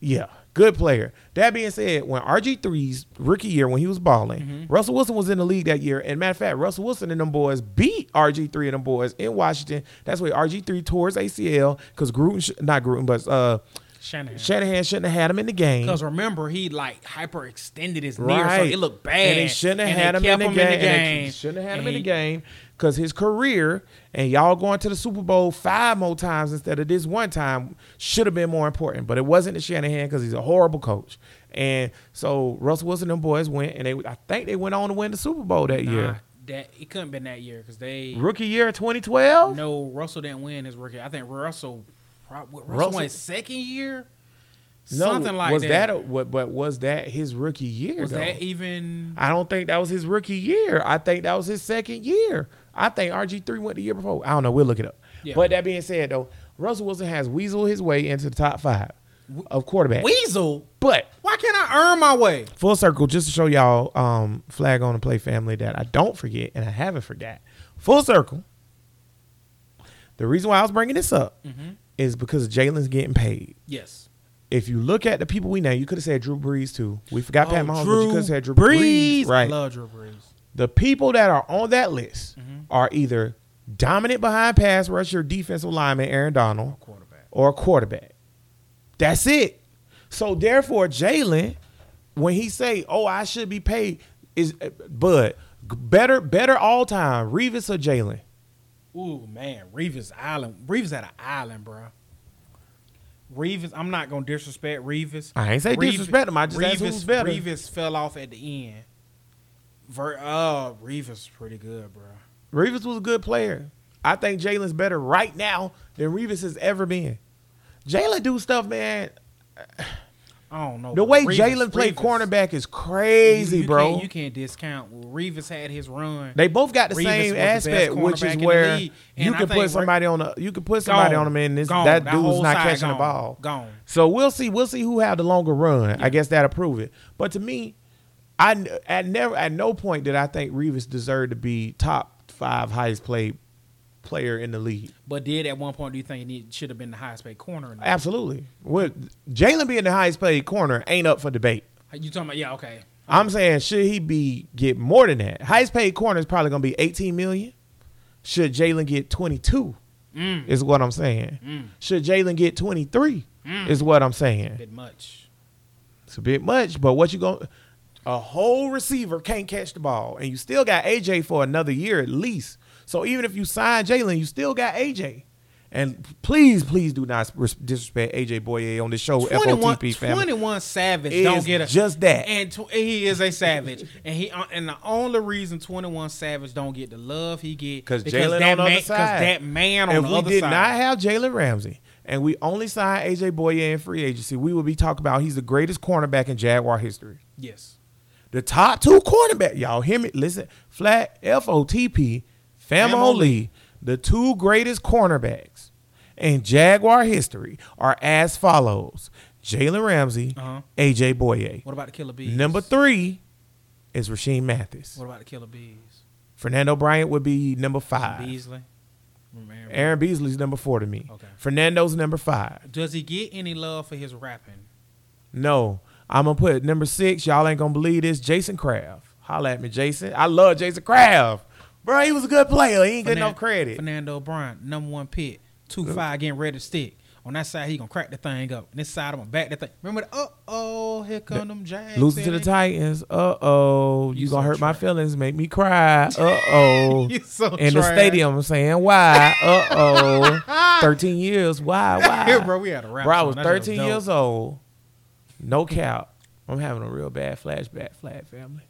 Yeah, good player. That being said, when RG3's rookie year, when he was balling,
Mm-hmm.
Russell Wilson was in the league that year. And matter of fact, Russell Wilson and them boys beat RG3 and them boys in Washington. That's why RG3 tore his ACL because Gruden, not Gruden, but uh,
Shanahan.
Shanahan shouldn't have had him in the game.
Because remember, he like hyperextended his knee, or
Right.
something. it looked bad.
And they shouldn't have had him in
kept
the game.
him
and
game.
shouldn't have had him in the game because his career and y'all going to the Super Bowl five more times instead of this one time should have been more important. But it wasn't to Shanahan because he's a horrible coach. And so Russell Wilson and them boys went, and they I think they went on to win the Super Bowl that
Nah,
year.
that it couldn't have been that year because they
Rookie year 2012.
no Russell didn't win his rookie. I think Russell, prob- what, Russell,
Russell-
second year.
No,
Something like
was
that.
a- what? But was that his rookie year?
was
though?
that even?
I don't think that was his rookie year. I think that was his second year. I think RG3 went the year before. I don't know. We'll look it up.
Yeah.
But that being said, though, Russell Wilson has weasel his way into the top five of quarterbacks.
Weasel.
But
Why can't I earn my way?
full circle, just to show y'all um, flag on the play family that I don't forget and I haven't forgot. Full circle. The reason why I was bringing this up
Mm-hmm.
Is because Jalen's getting paid.
Yes.
If you look at the people we named, you could have said Drew Brees too. We forgot Pat
Oh,
Mahomes, but you could have said Drew Brees.
Brees.
Right.
I love Drew Brees.
the people that are on that list
Mm-hmm.
are either dominant behind pass rusher, defensive lineman Aaron Donald,
Quarterback.
or a quarterback. That's it. So therefore, Jalen, when he say, "Oh, I should be paid," is but better, better all time, Revis or Jalen?
Ooh man, Revis Island. Revis at an island, bro. Revis, I'm not gonna disrespect Revis.
I ain't say
Revis-
disrespect him. I just asked who's better.
Revis fell off at the end. Ver, uh, Revis is pretty good, bro.
Revis was a good player. I think Jalen's better right now than Revis has ever been. Jalen do stuff, man.
I don't know.
The way Jalen played cornerback is crazy,
you, you
bro.
Can't, you can't discount. Well, Revis had his run.
They both got the
Revis
same
was the
aspect, which is where you
I
can put somebody on the you can put
Gone.
somebody on him and this
Gone.
that
That
dude's not catching the ball.
Gone.
So we'll see. We'll see who had the longer run. I guess that'll prove it. But to me, I at never at no point did I think Revis deserved to be top five highest played player in the league.
But did at one point do you think he should have been the highest paid corner?
Absolutely. What Jalen being the highest paid corner ain't up for debate.
You talking about? Yeah, okay.
I'm saying should he be get more than that? Highest paid corner is probably gonna be 18 million. Should Jalen get 22?
Mm.
Is what I'm saying.
Mm.
Should Jalen get 23?
Mm.
Is what I'm saying.
Bit much.
It's a bit much, but what you going a whole receiver can't catch the ball, and you still got AJ for another year at least. So even if you sign Jalen, you still got AJ. And please, please do not disrespect AJ Bouye on this show.
21,
FOTP family.
21 Savage
Is
don't get a
just that.
and tw- he is a savage, and he uh, and the only reason Twenty One Savage don't get the love he get because
Jalen on the
man,
other side.
that man on
if
the
we did not have Jalen Ramsey and we only signed AJ Bouye in free agency, we would be talking about he's the greatest cornerback in Jaguar history.
yes,
The top two cornerback, y'all hear me? Listen, flat F O T P, Famo
Famo
Lee, the two greatest cornerbacks in Jaguar history are as follows: Jalen Ramsey,
Uh-huh.
AJ Bouye.
what about the Killer Bees?
Number three is Rashean Mathis.
What about the Killer Bees?
Fernando Bryant would be number five.
Beasley. Remember-
Aaron Beasley's number four to me.
Okay.
Fernando's number five.
Does he get any love for his rapping?
No, I'm gonna put number six. Y'all ain't gonna believe this. Jason Craft. Holla at me, Jason. I love Jason Craft. Bro, he was a good player. He ain't get
Fernan-
enough credit.
Fernando Bryant, number one pick, two five, getting ready to stick. On that side, he gonna crack the thing up. And this side, I'm gonna back that thing. Remember the uh oh, here come them Jags.
Losing to the. Titans. Uh oh. You,
You
gonna
so
hurt my feelings, make me cry. Uh oh.
So
In the
trash.
stadium saying why? Uh oh. 13 years. Why? Why?
bro, we had a rap
Bro, I was 13
dope.
years old. No cap. I'm having a real bad flashback, flat family.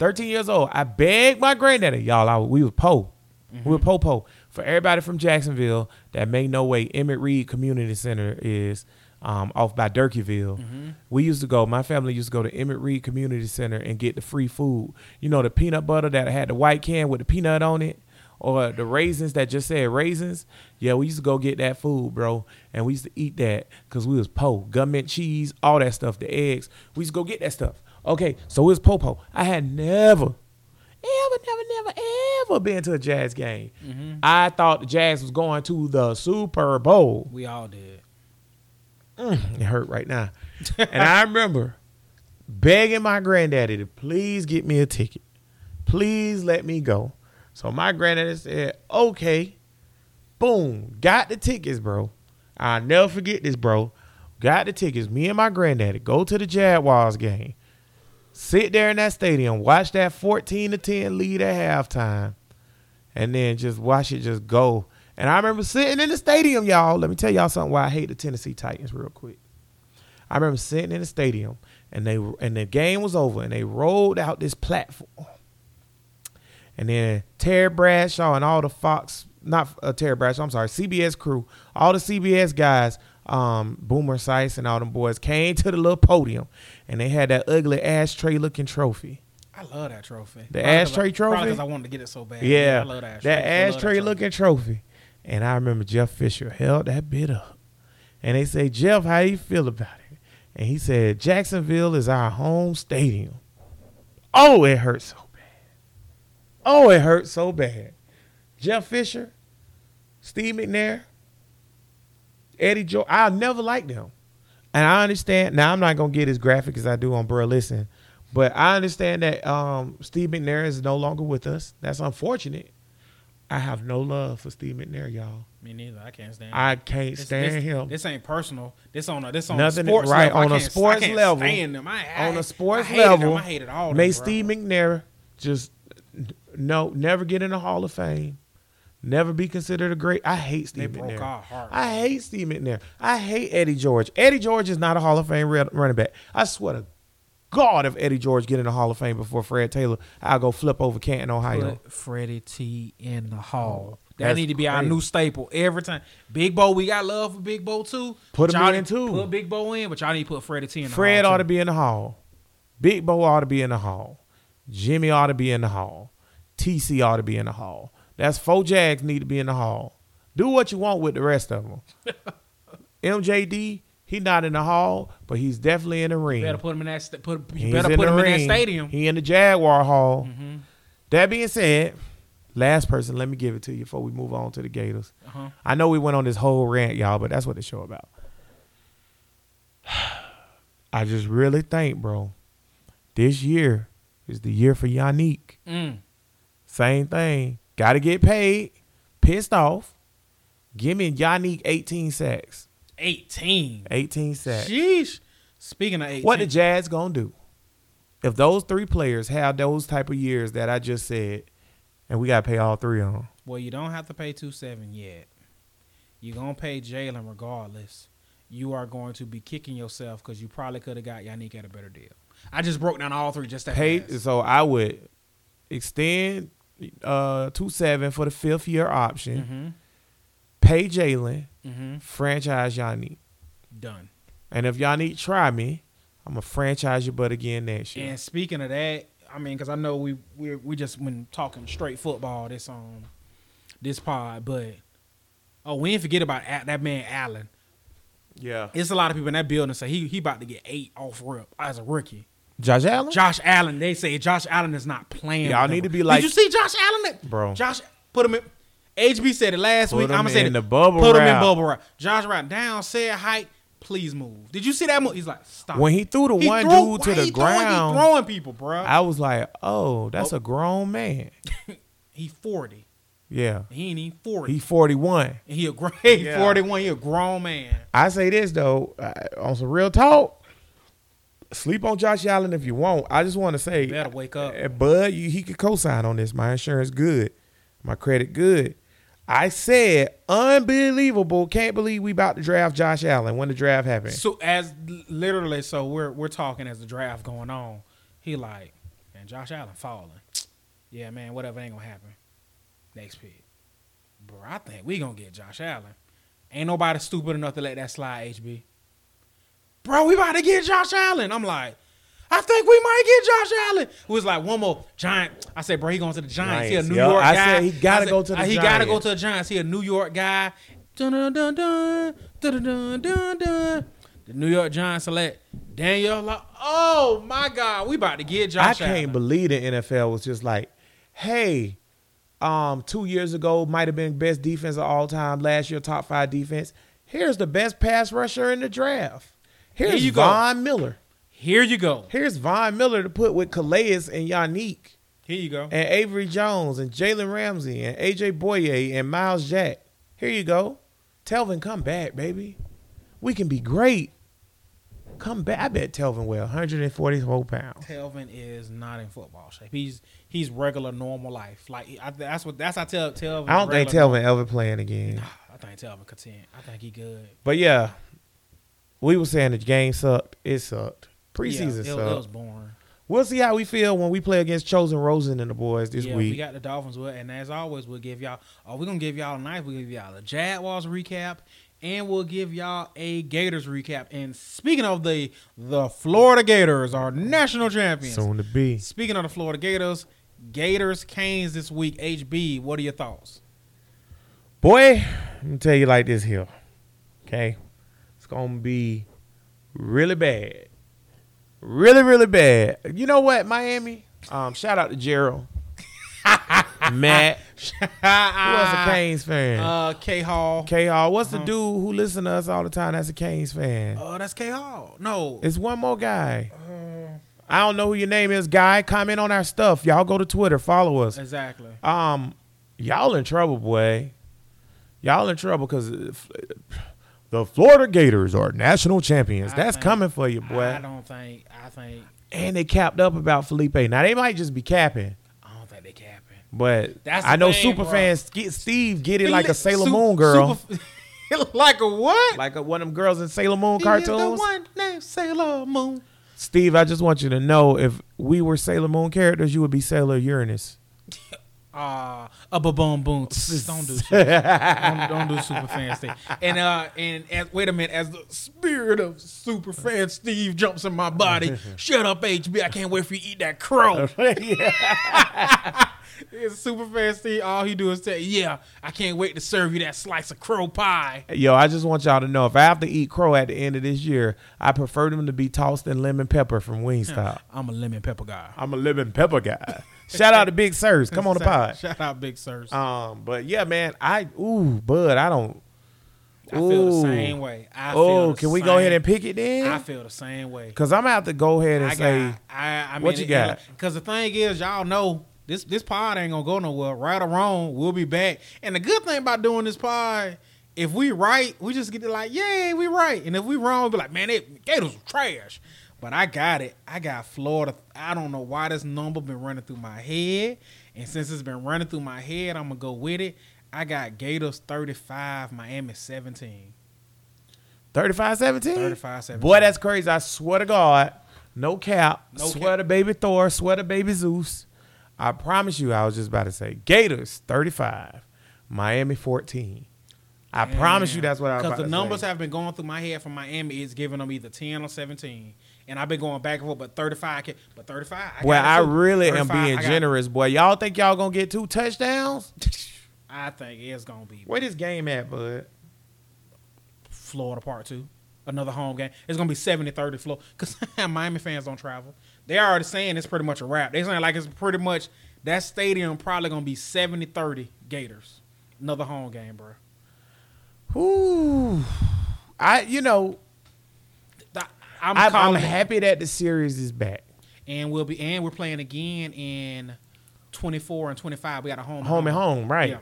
13 years old. I begged my granddaddy, y'all. I, we was po.
Mm-hmm.
We were po po. For everybody from Jacksonville that may know where Emmett Reed Community Center is, um, off by Durkeeville.
Mm-hmm.
We used to go. My family used to go to Emmett Reed Community Center and get the free food. You know the peanut butter that had the white can with the peanut on it, or the raisins that just said raisins. Yeah, we used to go get that food, bro, and we used to eat that because we was po government cheese, all that stuff, the eggs. We used to go get that stuff. Okay, so it's popo. I had never, ever, never, never, ever been to a Jags game.
Mm-hmm.
I thought the Jags was going to the Super Bowl.
We all did.
It hurt right now. and I remember begging my granddaddy to please get me a ticket. Please let me go. So my granddaddy said, okay. Boom. Got the tickets, bro. I'll never forget this, bro. Got the tickets. Me and my granddaddy go to the Jaguars game. Sit there in that stadium, watch that 14 to 10 lead at halftime, and then just watch it just go. And I remember sitting in the stadium, y'all. Let me tell y'all something why I hate the Tennessee Titans real quick. I remember sitting in the stadium and they and the game was over and they rolled out this platform. And then Terry Bradshaw and all the Fox, not uh, Terry Bradshaw, I'm sorry, CBS crew, all the CBS guys, um, Boomer Esiason and all them boys came to the little podium and they had that ugly ashtray looking trophy.
I love that trophy.
The
Probably
ashtray
I-
trophy?
Probably because I wanted to get it so bad.
Yeah,
I love that.
that
ashtray. I love
ashtray
trophy.
looking trophy. And I remember Jeff Fisher held that bit up. And they say, Jeff, how you feel about it? And he said, Jacksonville is our home stadium. Oh, it hurt so bad. Oh, it hurt so bad. Jeff Fisher, Steve McNair, Eddie Joe, I never liked them. And I understand. Now I'm not gonna get as graphic as I do on Bro Listen, but I understand that um, Steve McNair is no longer with us. That's unfortunate. I have no love for Steve McNair, y'all.
Me neither. I can't stand.
I can't
This-
stand
this,
him.
This ain't personal. This on a this on
Nothing-
sports
right,
level. I
on a sports level.
I, I,
on a sports
I
level,
them. I hated all.
may
them,
Steve. McNair just no never get in the Hall of Fame, never be considered a great. I hate
They
Steve
broke
McNair.
our heart.
I hate Steve McNair. I hate Eddie George. Eddie George is not a Hall of Fame running back. I swear to God, if Eddie George get in the Hall of Fame before Fred Taylor, I'll go flip over Canton, Ohio.
Put Freddie T in the hall. Oh, that
That's
need to be our new staple every time. Big Bo, we got love for Big Bo too.
Put him
Y'all
in,
need-
too.
Put Big Bo in, but y'all need to put Freddie T in the
Fred ought
too.
to be in the Hall. Big Bo ought to be in the Hall. Jimmy ought to be in the Hall. TC ought to be in the Hall. That's four Jags need to be in the Hall. Do what you want with the rest of them. MJD, he not in the Hall, but he's definitely in the ring.
You better put him in that. Sta- put you
He's
better put him in that stadium.
He in the Jaguar Hall.
hmm
That being said, last person, let me give it to you before we move on to the Gators.
Uh-huh.
I know we went on this whole rant, y'all, but that's what the show about. I just really think, bro, this year is the year for Yannick.
Mm.
Same thing. Got to get paid. Pissed off. Give me Yannick 18 sacks.
18.
18 sacks.
Sheesh. Speaking of 18.
What the Jags gonna do? If those three players have those type of years that I just said, and we gotta pay all three of them,
Well, you don't have to pay two seven yet. You're gonna pay Jalen regardless. You are going to be kicking yourself because you probably could have got Yannick at a better deal. I just broke down all three just that
pay.
fast.
So I would extend uh two seven for the fifth year option.
Mm-hmm.
Pay Jalen,
Mm-hmm.
franchise Yannick,
Done.
and if Yannick try me, I'm gonna franchise your butt again next year.
And speaking of that, I mean, because I know we we we just been talking straight football this um this pod, but oh, we didn't forget about that man Allen.
Yeah,
It's a lot of people in that building say he he about to get eight off rip as a rookie.
Josh Allen,
Josh Allen, they say Josh Allen is not playing.
Y'all need to be like-
Did you see Josh Allen?
Bro.
Josh put him in. HB said it last week. I'm gonna say
in
it.
the bubble
Put him in
wrap.
bubble wrap. Josh right down said height. Please move. Did you see that move? He's like stop.
when he threw the
He
one
threw-
dude to the
he throwing-
ground,
He throwing people, bro.
I was like, oh, that's a grown man.
he forty.
Yeah,
He ain't even forty.
he 41.
And he a grown. He
Yeah.
forty one. He a grown man.
I say this though, uh, on some real talk. Sleep on Josh Allen if you want. I just want to say,
You better wake up.
uh, Bud, you, he could co-sign on this. My insurance good, my credit good. I said unbelievable. Can't believe we about to draft Josh Allen when the draft happened.
So as literally, so we're we're talking as the draft going on. He like, man, Josh Allen falling. Yeah, man, whatever ain't gonna happen. Next pick, bro. I think we gonna get Josh Allen. Ain't nobody stupid enough to let that slide. HB. Bro, we about to get Josh Allen. I'm like, I think we might get Josh Allen. Who was like one more giant. I said, bro, he going to the Giants. He a New
yo.
York
I
guy.
said he gotta
said,
go to the
uh, He gotta go
Giants.
to the Giants. He a New York guy. Dun dun dun dun dun dun dun dun. The New York Giants select Daniel. Lo- Oh my God, we about to get Josh.
I
can't
believe the NFL was just like, hey, um, two years ago might have been best defense of all time. Last year, top five defense. Here's the best pass rusher in the draft. Here's
Here you go.
Von Miller.
Here you go.
Here's Von Miller to put with Calais and Yannick
Here you go.
and Abry Jones and Jalen Ramsey and AJ Bouye and Myles Jack. Here you go. Telvin, come back, baby. We can be great. Come back. I bet Telvin weigh 144 pounds.
Telvin is not in football shape. He's he's regular normal life. Like I, that's what that's I tell Telvin.
I don't think
regular-
Telvin ever playing again.
I think Telvin content. I think he good.
But yeah, we were saying the game sucked. It sucked. Preseason
yeah, it,
sucked.
it was boring.
we'll see how we feel when we play against Chosen Rosen and the boys this
yeah,
week.
we got the Dolphins with, and as always, we'll give y'all. Oh, we're gonna give y'all a nice. We'll give y'all a Jaguars recap, and we'll give y'all a Gators recap. And speaking of the the Florida Gators, our national champions.
Soon to be.
Speaking of the Florida Gators, Gators Canes this week. HB, what are your thoughts?
Boy, let me tell you like this here. Okay? To be really bad. Really, really bad. You know what, Miami? Um, shout out to Gerald. Matt. Who else a Canes fan?
Uh, K Hall.
K Hall. What's the
uh-huh.
dude who listen to us all the time that's a Canes fan?
Oh, that's K Hall. No,
It's one more guy. I don't know who your name is, guy. Comment on our stuff. Y'all go to Twitter, follow us.
exactly.
Um, y'all in trouble, boy. Y'all in trouble because the Florida Gators are national champions.
I
That's
think-
coming for you, boy.
I don't think. I think.
And they capped up about Feleipe. Now they might just be capping,
I don't think they capping.
but
That's
I know
thing,
super
bro.
fans get Steve get it like a Sailor
Su-
Moon girl,
super- like a what?
like a, one of them girls in Sailor Moon
He is the
cartoons.
one named Sailor Moon.
Steve, I just want you to know if we were Sailor Moon characters, you would be Sailor Uranus.
Uh, a ba boom boom. Don't do shit. don't, don't do super fan Steve. And uh, and as, wait a minute, as the spirit of super fan Steve jumps in my body, shut up, HB. I can't wait for you to eat that crow. It's super fan Steve. All he do is say, "Yeah, I can't wait to serve you that slice of crow pie."
Yo, I just want y'all to know if I have to eat crow at the end of this year, I prefer them to be tossed in lemon pepper from Wingstop.
I'm a lemon pepper guy.
I'm a lemon pepper guy. Shout out to Big Sirs. Come on the pod.
Shout out Big Sirs.
Um, but yeah, man, I ooh, bud, I don't.
I feel the same way. I feel
Oh,
the
can we go ahead and pick it then?
I feel the same way.
Cause I'm gonna have to go ahead and
I
say,
got. I, I mean,
what you got?
Because the thing is, y'all know this this pod ain't gonna go nowhere. Right or wrong, we'll be back. And the good thing about doing this pod, if we right, we just get to like, yay, we right. And if we wrong, we be like, man, it Gators was trash. But I got it. I got Florida. I don't know why this number been running through my head. And since it's been running through my head, I'm gonna go with it. I got Gators 35, Miami 17.
35 17?
35 17.
Boy, that's crazy. I swear to God. No cap.
No
swear
cap.
to baby Thor. Swear to baby Zeus. I promise you, I was just about to say Gators 35, Miami 14. I promise you that's what I was
Because the numbers
say.
have been going through my head from Miami. It's giving them either 10 or 17. And I've been going back and forth, but 35. Can, but 35. I
Well, I really am being generous, boy. Y'all think y'all gonna get two touchdowns?
I think it's to be
Where this game at, bud?
Florida part two. Another home game. It's to be 70 30 Florida. Because Miami fans don't travel. They are already saying it's pretty much a wrap. They saying like it's pretty much that stadium probably to be 70 30 Gators. Another home game, bro.
Ooh, I you know
I'm,
I'm, I'm
it.
happy that the series is back.
And we'll be and we're playing again in 24 and 25. We got a home
Home and home, right?
Yeah.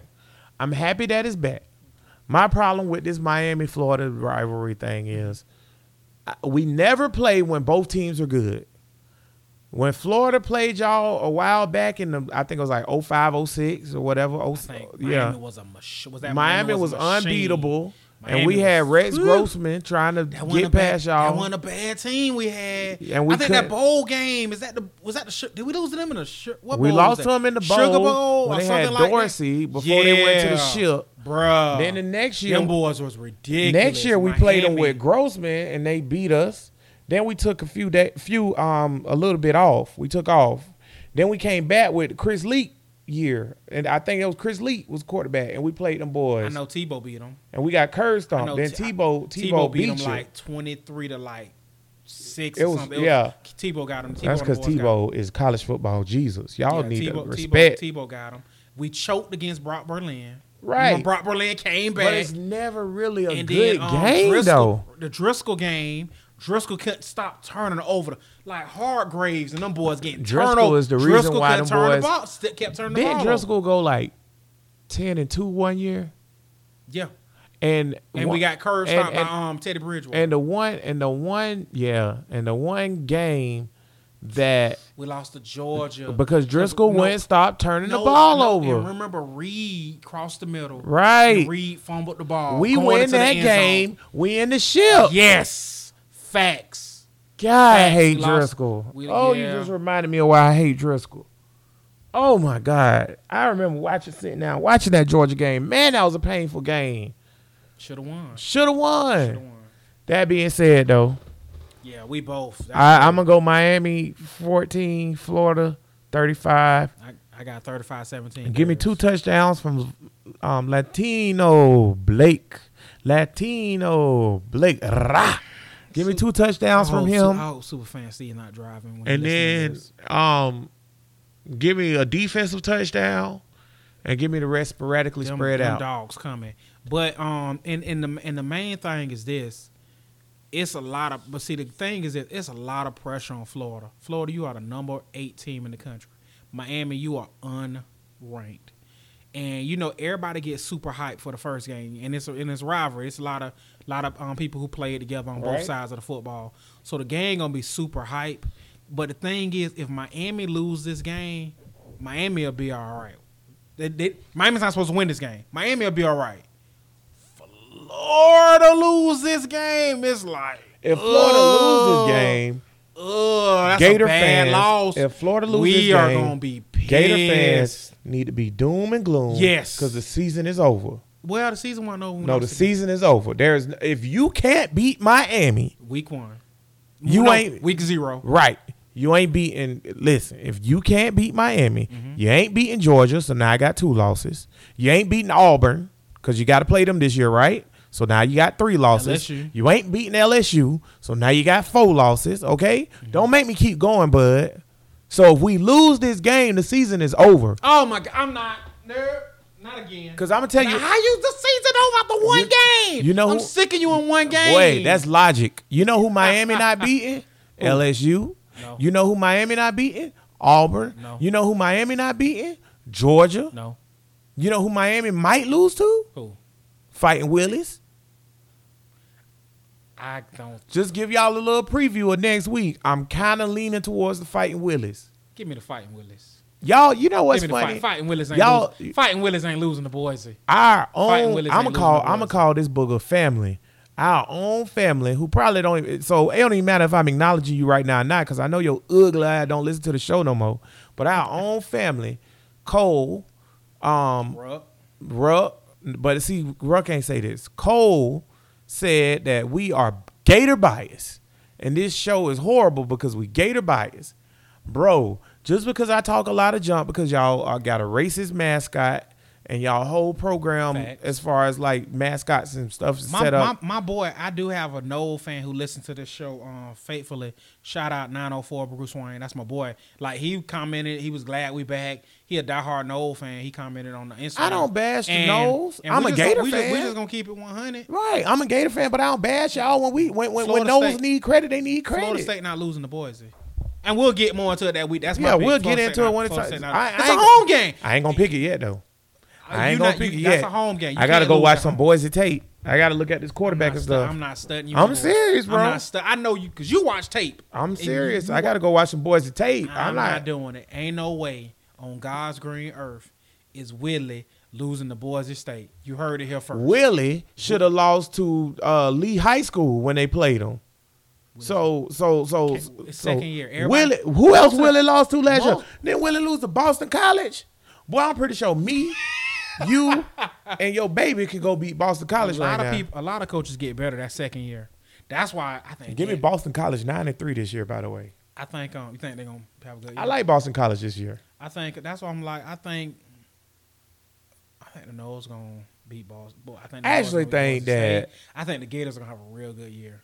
I'm happy that it's back. My problem with this Miami Florida rivalry thing is we never play when both teams are good. When Florida played y'all a while back in the, I think it was like 05, 06 or whatever. Oh,
I think
yeah.
Miami was a mach- was that
Miami was,
machine.
unbeatable.
Miami
and we had Rex
Whew.
Grossman trying to
That
get
a bad,
past y'all.
That wasn't a bad team we had.
And we
I think that
could-
bowl game is that the was that the Su- did we lose to them in the Su- what
we lost to them in the bowl
Sugar Bowl
when
or
they
something
had
like that?
Dorsey before they went to the
Yeah.
ship.
bruh.
Then the next year,
them boys was ridiculous.
next year we played them with Grossman and they beat us. Then we took a few day, few um a little bit off. We took off. Then we came back with Chris Leak year, and I think it was Chris Leak was quarterback, and we played them boys.
I know Tebow beat them.
And we got cursed
on.
stomped. Then
T-
Tebow Tebow,
beat
beat
them
you.
like twenty three to like six.
It
or
was-
something.
yeah.
Tebow got him. Tebow
That's because
the boys.
Tebow is college football Jesus. Y'all
Yeah,
need
Tebow,
to respect.
Tebow, Tebow got him. We choked against Brock Berlin.
Right.
When Brock Berlin came back.
But it's never really a
and
good
then um,
game
Driskel,
though.
The Driskel game, Driskel couldn't stop turning over the, like Hardgraves and them boys getting
Driskel
turned over.
is the reason
Driskel
why them boys-
the ball, st- kept turning the ball.
Didn't. Driskel go like ten and two one year?
Yeah,
And
and
one-
we got curved
and-
stopped
and-
by um Teddy Bridgewater.
And the one and the one yeah, and the one game that
we lost to Georgia
because Driskel
No,
went and stopped turning
no,
the ball
no,
over.
And remember, Reed crossed the middle.
Right.
Reed fumbled the ball.
we win
into
that game. We in the ship.
Yes, facts.
God, I hate
lost-
Driskel.
we-
oh,
yeah.
you just reminded me of why I hate Driskel. Oh my God. I remember watching sitting down, watching that Georgia game. Man, that was a painful game.
Should have won.
Should have won.
Should have won.
That being said though,
Yeah, we both. That's
I, I'm gonna go Miami 14, Florida 35.
I, I got 35-17.
Give me two touchdowns from um, Latino Blake. Latino Blake. Rah. Give me two touchdowns from him.
I hope super fan Steve not driving. When
and then um, give me a defensive touchdown, and give me the rest sporadically
them,
spread
them
out.
dogs coming. But um, and and the and the main thing is this. It's a lot of, but see, the thing is that it's a lot of pressure on Florida. Florida, you are the number eight team in the country. Miami, you are unranked, and you know everybody gets super hyped for the first game, and it's in this rivalry. It's a lot of lot of um, people who play it together on both
Right.
sides of the football. So the game gonna be super hype. But the thing is, if Miami lose this game, Miami will be all right. They, they, Miami's not supposed to win this game. Miami will be all right. Florida lose this game, it's like
If Florida
ugh,
loses this game,
ugh, that's
Gator
a bad
fans,
loss.
if Florida loses
we
this
are
game,
gonna be
Gator fans need to be doom and gloom.
Yes.
because the season is over.
Well, the season over. when
No, the season is over. There's if you can't beat Miami,
week one.
You
No,
ain't-
week zero.
right? You ain't beating. Listen, if you can't beat Miami,
Mm-hmm.
you ain't beating Georgia. So now I got two losses. You ain't beating Auburn because you got to play them this year, right? So now you got three losses.
LSU.
You ain't beating LSU. So now you got four losses. Okay,
Mm-hmm.
don't make me keep going, bud. So if we lose this game, the season is over.
Oh my god, I'm not. No, not again.
Because I'm gonna tell
Now,
you,
how you the season over after one
You-
game?
you know
I'm
who-
sick of you in one game.
Wait, that's logic. You know who Miami not beating? LSU.
No.
You know who Miami not beating? Auburn.
No.
You know who Miami not beating? Georgia.
no.
You know who Miami might lose to?
Who?
Fighting Willis.
I don't.
Just give y'all a little preview of next week. I'm kind of leaning towards the Fighting Willis.
Give me the fighting Willis.
Y'all, you know what's
Give me the
funny?
fight, fighting Willis ain't
Y'all-
losing. Fighting Willis ain't losing to Boise.
Our own. I'm gonna call. I'm gonna call this booger family. Our own family, who probably don't. Even, so it don't even matter if I'm acknowledging you right now or not, because I know your ugly eye don't listen to the show no more. But our own family, Cole, um,
Bruh.
Ruck, but see, Ruck can't say this. Cole said that we are Gator bias, and this show is horrible because we Gator bias, bro. Just because I talk a lot of junk because y'all got a racist mascot and y'all whole program
Facts.
as far as like mascots and stuff is
My,
set up.
my, my boy, I do have a Nole fan who listens to this show um, faithfully. Shout out 904 Bruce Wayne. That's my boy. Like he commented, he was glad we back. He a diehard Nole fan. He commented on the Instagram.
I don't bash the
And-
Noles.
and
I'm a
just
Gator
we Just, we just gonna keep it 100.
right, I'm a Gator fan, but I don't bash y'all when we when when, when
State-
need credit, they need credit.
Florida State not losing to Boise. And we'll get more into it that week. That's my
Yeah,
pick.
we'll
Florida
get
State
into it when it's time.
State not-
I- I
It's a home game.
I ain't gonna pick it yet though. I ain't
not-
gonna pick
you-
it
that's a home game. You
I gotta go watch some boys tape. I gotta look at this quarterback
not
and
stu-
stuff.
I'm not studying you.
I'm serious, bro.
I'm not stu- I know you because you watch tape.
I'm serious.
you-
I gotta go watch some Boise tape.
I'm,
I'm,
not,
not.
doing it. Ain't no way on God's green earth is Willie losing to Boise State. You heard it here first.
Willie should have lost to uh, Lee High School when they played him. So so so,
Okay,
so
second year. Everybody-
Willie, who else Willie lost to last year?
most-
Didn't Willie lose to Boston College? Boy, I'm pretty sure me, you and your baby can go beat Boston College A
lot
right
of
now.
people, a lot of coaches get better that second year. That's why I think.
Give me Boston College nine and three this year. By the way,
I think. Um, you think they're gonna have a good year?
I like Boston College this year.
I think that's why I'm like. I think. I think the Noles gonna beat Boston. Boy, I think. the
I
Noles
actually think that-
I think the Gators are gonna have a real good year.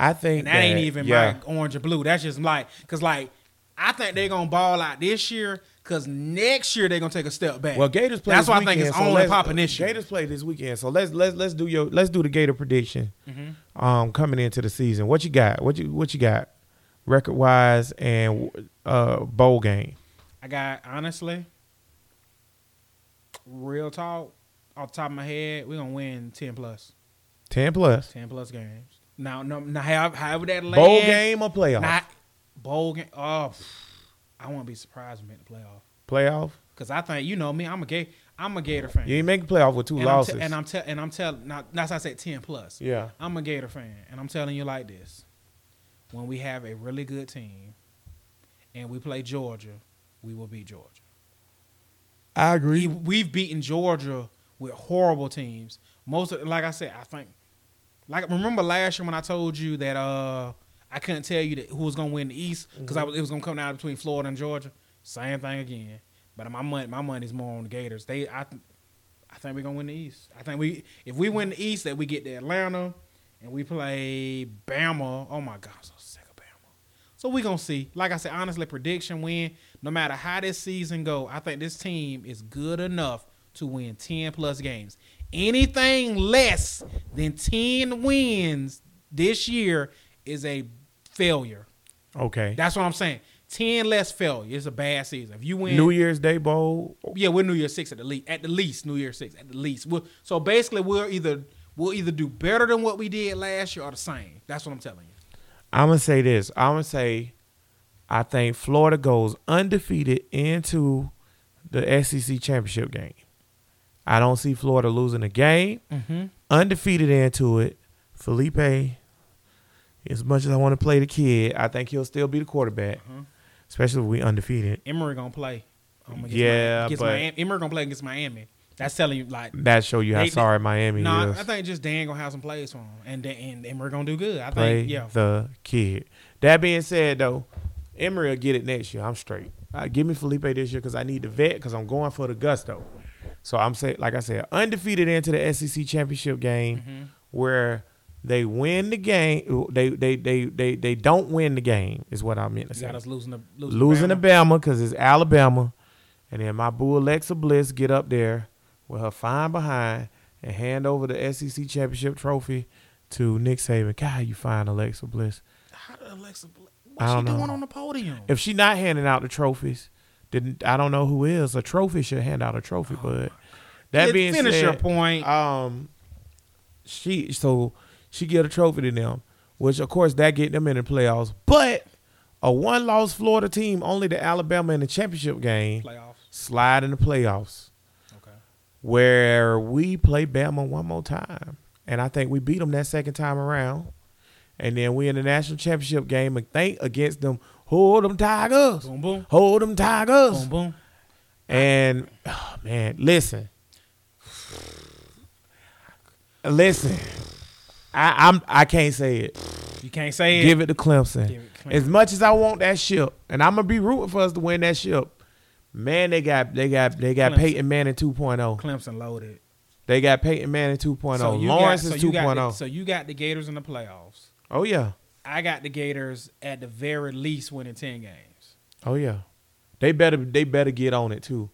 I think
And that, ain't even
yeah.
like orange and blue. That's just like because like I think they're gonna ball out this year because next year they're gonna take a step back.
Well, Gators play.
That's why I think
weekend,
it's
so
only popping this year.
Gators play this weekend, so let's let's let's do your let's do the Gator prediction.
Mm-hmm.
Um, coming into the season, what you got? What you what you got? Record wise and uh bowl game.
I got honestly, real talk off the top of my head, we're gonna win ten plus.
Ten plus.
ten plus games. Now, no, now however, however that land,
bowl game or playoff?
not bowl game. Oh, I won't be surprised when we make the playoff
playoff.
because I think you know me. I'm a gay. I'm a Gator fan.
You ain't making playoff with two
and, I'm
losses.
te- and I'm telling. and I'm telling. Now, that's why I said ten plus.
yeah,
I'm a Gator fan, and I'm telling you like this: when we have a really good team, and we play Georgia, we will beat Georgia.
I
We,
agree.
we've beaten Georgia with horrible teams. Most of, like I said, I think, like remember last year when I told you that uh I couldn't tell you that who was gonna win the East because I mm-hmm. was it was gonna come down between Florida and Georgia. Same thing again, but my money my money's more on the Gators. They I I think we're gonna win the East. I think we if we win the East that we get to Atlanta and we play Bama. Oh my God, I'm so sick of Bama. So we gonna see. Like I said, honestly, prediction win. No matter how this season go, I think this team is good enough to win ten plus games. Anything less than ten wins this year is a failure.
Okay.
That's what I'm saying. Ten less failure is a bad season. If you win
New Year's Day bowl.
yeah, we're New Year's six at the least. At the least, New Year's six at the least. We'll, so basically, we'll either we'll either do better than what we did last year or the same. That's what I'm telling you.
I'm gonna say this. I'm gonna say, I think Florida goes undefeated into the SEC championship game. I don't see Florida losing a game.
Mm-hmm.
Undefeated into it. Feleipe, as much as I want to play the kid, I think he'll still be the quarterback,
Uh-huh.
especially if we undefeated.
Emory gonna play. Um,
Yeah,
Mi- against
but-
Miami. Emory gonna play against Miami. That's telling you like.
That show you how
They-
sorry Miami
No,
is.
I think just Dan gonna have some plays for him, and and Emory gonna do good. I
play
think yeah.
the kid. That being said, though, Emory will get it next year. I'm straight. Uh, give me Feleipe this year because I need the vet because I'm going for the gusto. So I'm saying, like I said, undefeated into the SEC championship game
Mm-hmm.
where they win the game. They they they they they don't win the game is what I meant to say.
got us losing the losing,
Losing to
Bama.
Bama because it's Alabama, and then my boo Alexa Bliss get up there with her fine behind and hand over the SEC championship trophy to Nick Saban. God, you fine Alexa Bliss.
How did Alexa? Bl-
I
What's she
know.
doing on the podium?
If she not handing out the trophies, then I don't know who is. A trophy should hand out a trophy, but that
Fin-
being
finish
said,
your point.
um, she so she get a trophy to them, which of course that get them in the playoffs. But a one loss Florida team only to Alabama in the championship game
Playoffs.
slide in the playoffs,
Okay.
where we play Bama one more time, and I think we beat them that second time around. And then we in the national championship game and think against them, hold them Tigers,
Boom boom.
hold them Tigers.
Boom boom.
And oh, man, listen, listen. I, I'm I can't say it.
You can't say it.
Give it to Clemson.
It Clemson.
As much as I want that ship, and I'm gonna be rooting for us to win that ship. Man, they got they got they got
Clemson.
Peyton Manning 2.0.
Clemson loaded.
They got Peyton Manning 2.0.
So
Lawrence
got, so
is 2.0.
the, oh. so you got the Gators in the playoffs.
oh yeah,
I got the Gators at the very least winning ten games.
oh yeah. They better they better get on it too.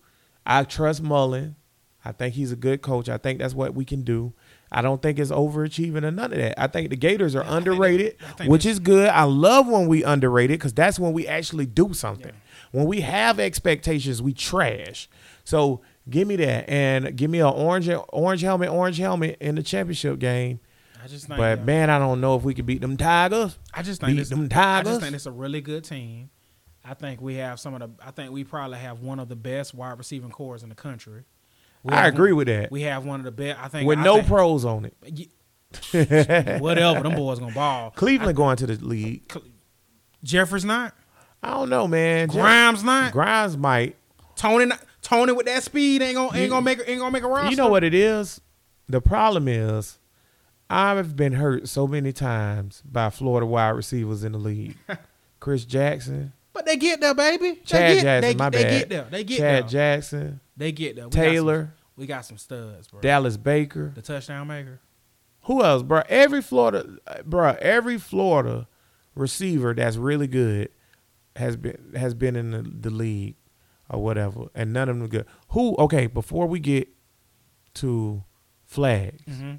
I trust Mullen. I think he's a good coach. I think that's what we can do. I don't think it's overachieving or none of that. I think the Gators are
Yeah,
underrated, which is good. I love when we underrated because that's when we actually do something. When we have expectations, we trash. So give me that and give me an orange orange helmet, orange helmet in the championship game.
I just think.
But
uh,
man, I don't know if we can beat them Tigers.
I just think
beat
this,
them
I just think it's a really good team. I think we have some of the. I think we probably have one of the best wide receiving cores in the country.
I agree
one-
with that.
We have one of the best. I think
With
I
no
think-
pros on it.
Whatever them boys gonna ball.
Cleveland going to the league.
Jeffers not.
I don't know, man. Jeff-
Grimes not.
Grimes might.
Toney not. Toney with that speed ain't gonna ain't gonna make ain't gonna make a roster.
You know what it is? The problem is, I've been hurt so many times by Florida wide receivers in the league. Chris Jackson,
But they get there, baby.
Chad
they get,
Jackson,
they,
my
they
bad.
get there. They get
Chad
there.
Jackson,
they get there. We got some-
Taylor,
we got some studs, bro.
Dallas Baker.
the touchdown maker.
Who else, bro? Every Florida, bro, every Florida receiver that's really good has been has been in the, the league or whatever, and none of them good. Who? Okay, before we get to flags,
Mm-hmm.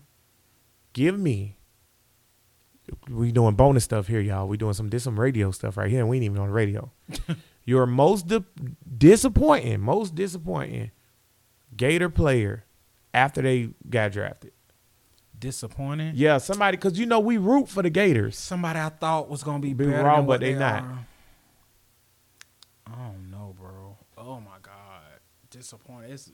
give me. We doing bonus stuff here, y'all. We doing some this some radio stuff right here, and we ain't even on the radio. Your most di- disappointing, most disappointing Gator player after they got drafted.
Disappointing.
Yeah, somebody because you know we root for the Gators.
Somebody I thought was gonna be,
Be
better
wrong,
than
but they
they
not.
are. I don't know, bro. Oh my god, disappointed. It's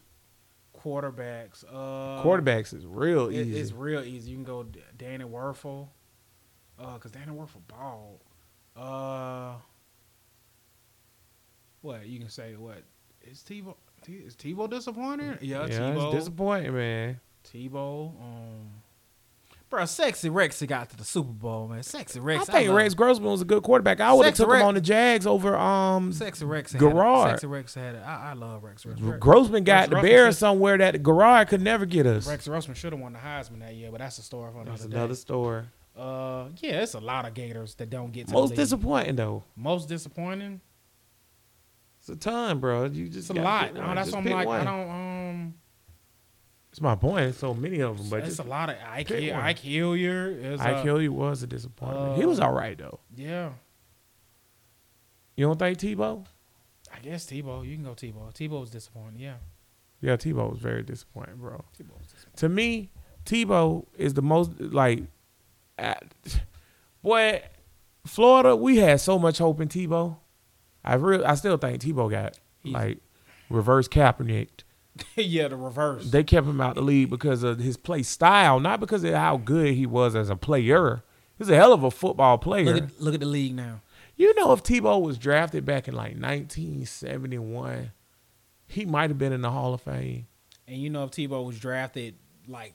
quarterbacks. Uh,
Quarterbacks is real
it-
easy.
it's real easy. You can go Danny Wuerffel, uh, cause Danny Wuerffel ball. Uh, what you can say? What is Tebow? T- Is Tebow disappointing? Yeah,
yeah,
Tebow.
it's disappointing, man.
Tebow. Um, bro, Sexy Rex got to the Super Bowl, man. Sexy Rex.
I think
love-
Rex Grossman was a good quarterback. I would have
Sexy
took
Rex-
him on the Jags over um.
Sexy Rex. Had
Garrard.
Sexy Rex had it. I, I love Rex. Rex. Rex,
Grossman got
Rex
the
Grossman
Bears somewhere that Garrard could never get us.
Rex Grossman should have won the Heisman that year, but that's a story for
That's
another
another
day.
story.
Uh, yeah, it's a lot of Gators that don't get to
Most
the
disappointing though.
Most disappointing.
It's a ton, bro. You
It's
just
a lot.
pick one.
that's
Just
what I'm
pick
like. I don't. Um,
It's my point. There's so many of them, but
it's a lot of Ike.
pick
Hill-
one.
Ike Hilliard. Is,
I
uh,
kill you was a disappointment. he was
uh,
all right though.
Yeah,
You don't think Tebow?
I guess Tebow. You can go Tebow. Tebow was disappointing. Yeah,
Yeah, Tebow was very disappointing, bro.
Tebow was disappointing.
to me, Tebow is the most like, at, boy, Florida. We had so much hope in Tebow. I real, I still think Tebow got like reverse Kaepernick.
yeah, the reverse.
They kept him out the league because of his play style, not because of how good he was as a player. He's a hell of a football player.
look at look at the league now.
you know, if Tebow was drafted back in like 1971, he might have been in the Hall of Fame.
And you know, if Tebow was drafted like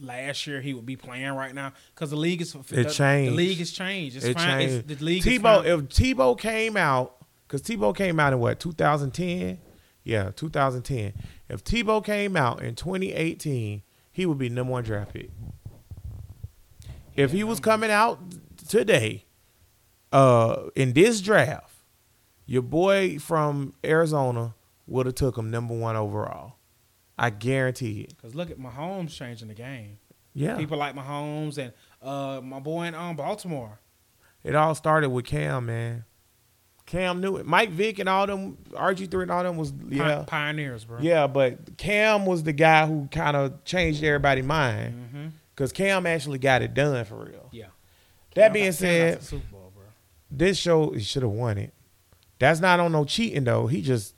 last year, he would be playing right now because the league is the,
changed.
The league has changed. It's
It
fine. It's,
changed.
the league. is
Tebow, if Tebow came out, because Tebow came out in what 2010, yeah, 2010. If Tebow came out in 2018, he would be number one draft pick. If he was coming out today, uh, in this draft, your boy from Arizona would have took him number one overall. I guarantee it.
Because look at Mahomes changing the game.
Yeah,
People like Mahomes and uh, my boy in um, Baltimore.
It all started with Cam, man. Cam knew it. Mike Vick and all them, RG3 and all them was, yeah.
pioneers, bro.
Yeah, but Cam was the guy who kind of changed everybody's mind
Mm-hmm.
because Cam actually got it done for real.
Yeah.
That
Cam
being
got-
said,
Super Bowl, bro.
this show, he should have won it. That's not on no cheating, though. He just,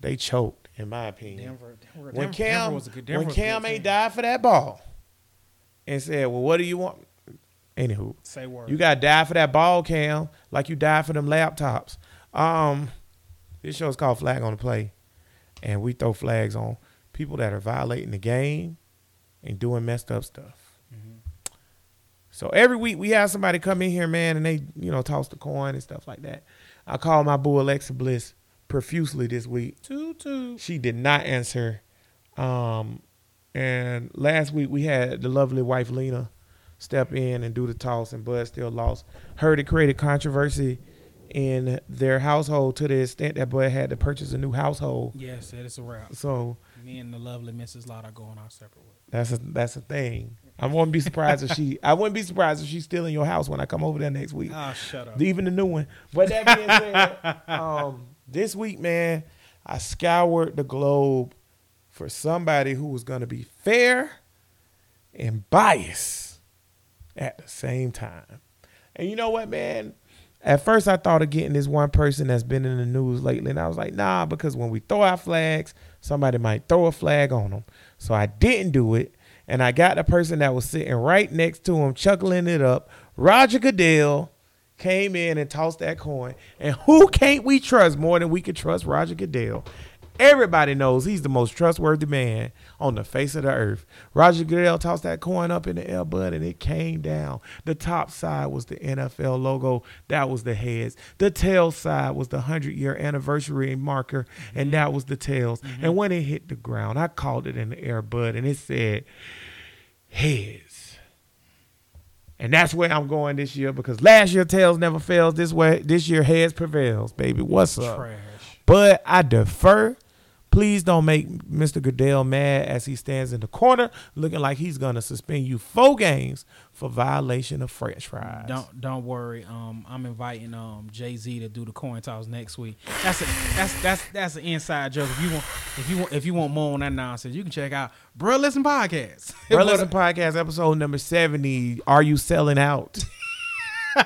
they choked, in my opinion.
Denver, Denver,
when
Denver,
Cam,
Denver was a good.
When
was a good
Cam ain't died for that ball and said, well, what do you want? Anywho,
Say word.
You gotta die for that ball cam, like you died for them laptops. Um, this show is called Flag on the Play, and we throw flags on people that are violating the game and doing messed up stuff.
Mhm.
So every week we have somebody come in here, man, and they you know toss the coin and stuff like that. I called my boo Alexa Bliss profusely this week.
Two two.
She did not answer. Um, and last week we had the lovely wife Lena step in and do the toss, and Bud still lost. Heard it created controversy in their household to the extent that Bud had to purchase a new household.
Yes, it is a wrap.
So
Me and the lovely Mrs. Lott are going our separate ways.
that's a that's a thing. I wouldn't be surprised if she. I wouldn't be surprised if she's still in your house when I come over there next week.
Ah, shut up.
even the new one. But that being said, um, this week, man, I scoured the globe for somebody who was going to be fair and biased at the same time. And you know what, man? At first, I thought of getting this one person that's been in the news lately, and I was like, nah, because when we throw our flags, somebody might throw a flag on them. So I didn't do it, and I got the person that was sitting right next to him, chuckling it up. Roger Goodell came in and tossed that coin, and who can't we trust more than we can trust Roger Goodell? Everybody knows he's the most trustworthy man on the face of the earth. Roger Goodell tossed that coin up in the air, bud, and it came down. The top side was the NFL logo. That was the heads. The tail side was the 100 year anniversary marker, and mm-hmm. that was the tails. And mm-hmm. when it hit the ground, I called it in the air, bud, and it said heads. And that's where I'm going this year because last year tails never fails. This way, this year heads prevails, baby. What's up?
Trash.
But I defer. Please don't make Mr. Goodell mad as he stands in the corner looking like he's gonna suspend you four games for violation of French fries.
Don't don't worry. Um, I'm inviting um Jay Z to do the coin toss next week. That's a that's that's that's an inside joke. If you want if you want if you want more on that nonsense, you can check out Bro Listen Podcast.
Bro, listen, podcast episode number seventy. Are you selling out?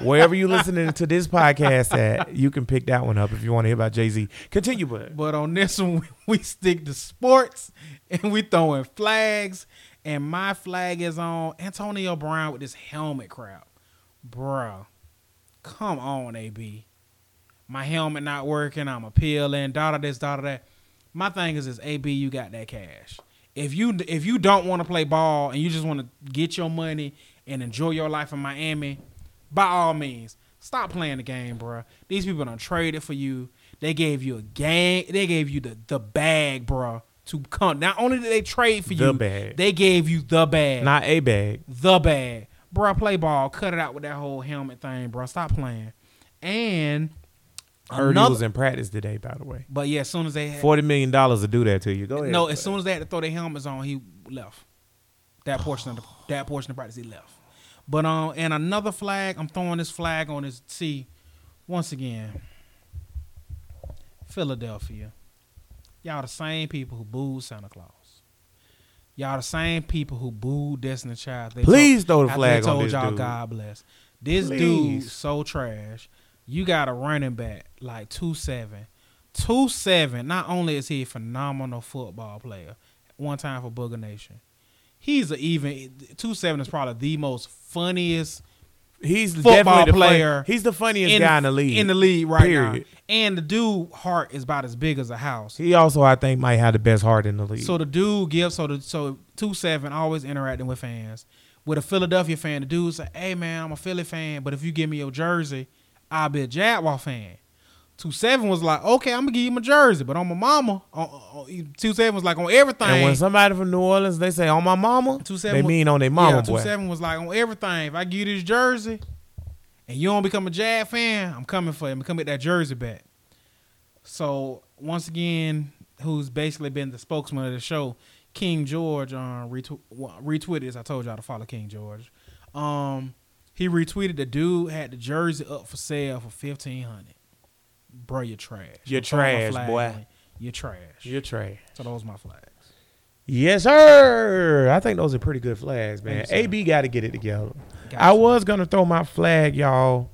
Wherever you listening to this podcast at, you can pick that one up if you want to hear about Jay Z. Continue, bud.
But on this one, we stick to sports and we throwing flags. And my flag is on Antonio Brown with this helmet crap. Bruh. Come on, AB. My helmet not working. I'm appealing. Dada this, dada that. My thing is this, AB, you got that cash. If you if you don't want to play ball and you just want to get your money and enjoy your life in Miami, by all means, stop playing the game, bruh. These people done traded for you. They gave you a gang. They gave you the the bag, bruh, to come. Not only did they trade for
The
you,
bag.
they gave you the bag,
Not a bag.
the bag, bruh. Play ball. Cut it out with that whole helmet thing, bruh. Stop playing. And I
Heard
another,
he was in practice today, by the way.
but yeah, as soon as they had,
Forty million dollars to do that to you. Go ahead.
no, as soon as they had to throw their helmets on, he left. That portion of the that portion of practice, he left. But um, and another flag, I'm throwing this flag on his. See, once again, Philadelphia, y'all the same people who booed Santa Claus. Y'all the same people who booed Destiny Child. They
Please throw the flag
they
on
told
this
y'all
dude.
God bless. This dude
Please.
so trash. You got a running back like two seven, two seven. Not only is he a phenomenal football player, one time for Booger Nation, he's a even two seven is probably the most funniest
He's
football
definitely the fun-
player
he's the funniest guy in the league.
In the league right
Period.
now, and the dude heart is about as big as a house.
He also, I think, might have the best heart in the league.
So the dude gives so the so two seven always interacting with fans. With a Philadelphia fan, the dude say, "Hey man, I'm a Philly fan, but if you give me your jersey, I'll be a Jaguar fan." Two seven was like, "Okay, I'm gonna give you my jersey, but on my mama." On, on, two seven was like on everything.
and when somebody from New Orleans, they say on my mama,
Two
they
seven was-
mean on their mama
yeah, two
boy.
seven was like on everything. If I give you this jersey, and you don't become a Jag fan, I'm coming for you. I'm coming get that jersey back. So once again, who's basically been the spokesman of the show, King George, retw- retweeted As I told y'all to follow King George. Um, he retweeted the dude had the jersey up for sale for fifteen hundred. Bro, you're trash.
You're
I'm
trash,
flag
boy.
on. You're trash.
You're trash.
so those my flags.
Yes, sir. I think those are pretty good flags, man.
Thank you, sir.
AB got to get it together.
Got
I was gonna throw my flag, y'all,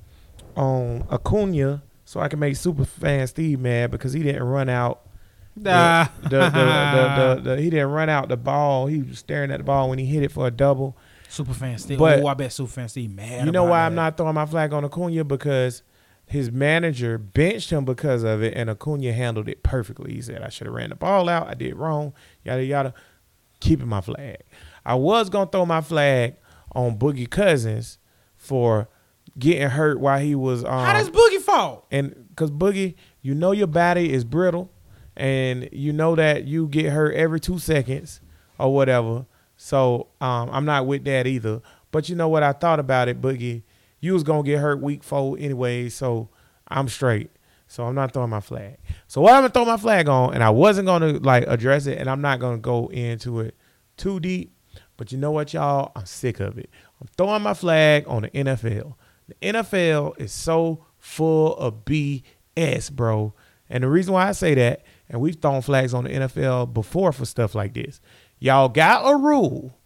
on Acuna, so I can make super fan Steve mad because he didn't run out. The,
Nah.
the, the, the, the, the- he didn't run out the ball. He was staring at the ball when he hit it for a double.
Super fan Steve.
But-
oh, I bet Super fan Steve mad.
you know
about
why
that.
I'm not throwing my flag on Acuna because his manager benched him because of it, and Acuna handled it perfectly. He said, "I should have ran the ball out. I did wrong. Yada yada." Keeping my flag. I was gonna throw my flag on Boogie Cousins for getting hurt while he was um,
How does Boogie fall?
and because Boogie, you know your body is brittle, and you know that you get hurt every two seconds or whatever. So um, I'm not with that either. But you know what? I thought about it, Boogie. You was gonna get hurt week four anyway, so I'm straight. So I'm not throwing my flag. So what I'm gonna throw my flag on, and I wasn't gonna like address it, and I'm not gonna go into it too deep. But you know what, y'all? I'm sick of it. I'm throwing my flag on the NFL. The NFL is so full of BS, bro. And the reason why I say that, and we've thrown flags on the NFL before for stuff like this. Y'all got a rule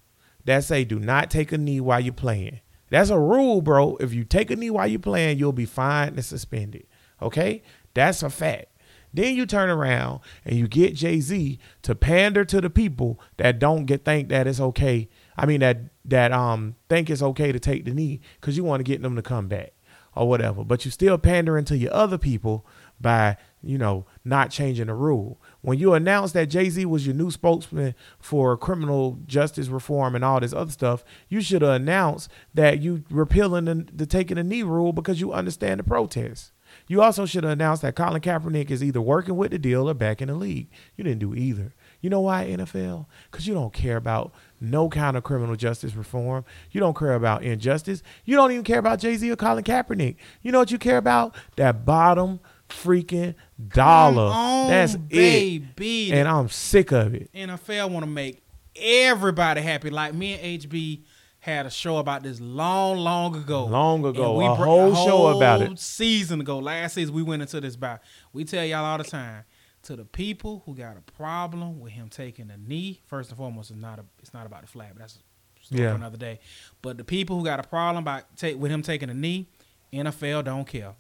that say do not take a knee while you're playing. That's a rule, bro. If you take a knee while you're playing, you'll be fined and suspended. Okay? That's a fact. Then you turn around and you get Jay Z to pander to the people that don't get think that it's okay. I mean that that um think it's okay to take the knee because you want to get them to come back or whatever. But you still pandering to your other people by you know, not changing the rule. When you announced that Jay Z was your new spokesman for criminal justice reform and all this other stuff, you should have announced that you repealing the, the taking a knee rule because you understand the protests. You also should have announced that Colin Kaepernick is either working with the deal or back in the league. You didn't do either. You know why, NFL? Because you don't care about no kind of criminal justice reform. You don't care about injustice. You don't even care about Jay Z or Colin Kaepernick. You know what you care about? That bottom freaking dollar.
on,
That's
baby.
it. And I'm sick of it.
NFL want to make everybody happy. Like me and HB had a show about this long, long ago.
Long ago,
And
a
br-
whole show about it.
Season ago, last season we went into this about. We tell y'all all the time. To the people who got a problem with him taking a knee, first and foremost, it's not a, it's not about the flag, but that's a
Yeah.
for another day. But the people who got a problem about take with him taking a knee, NFL don't care.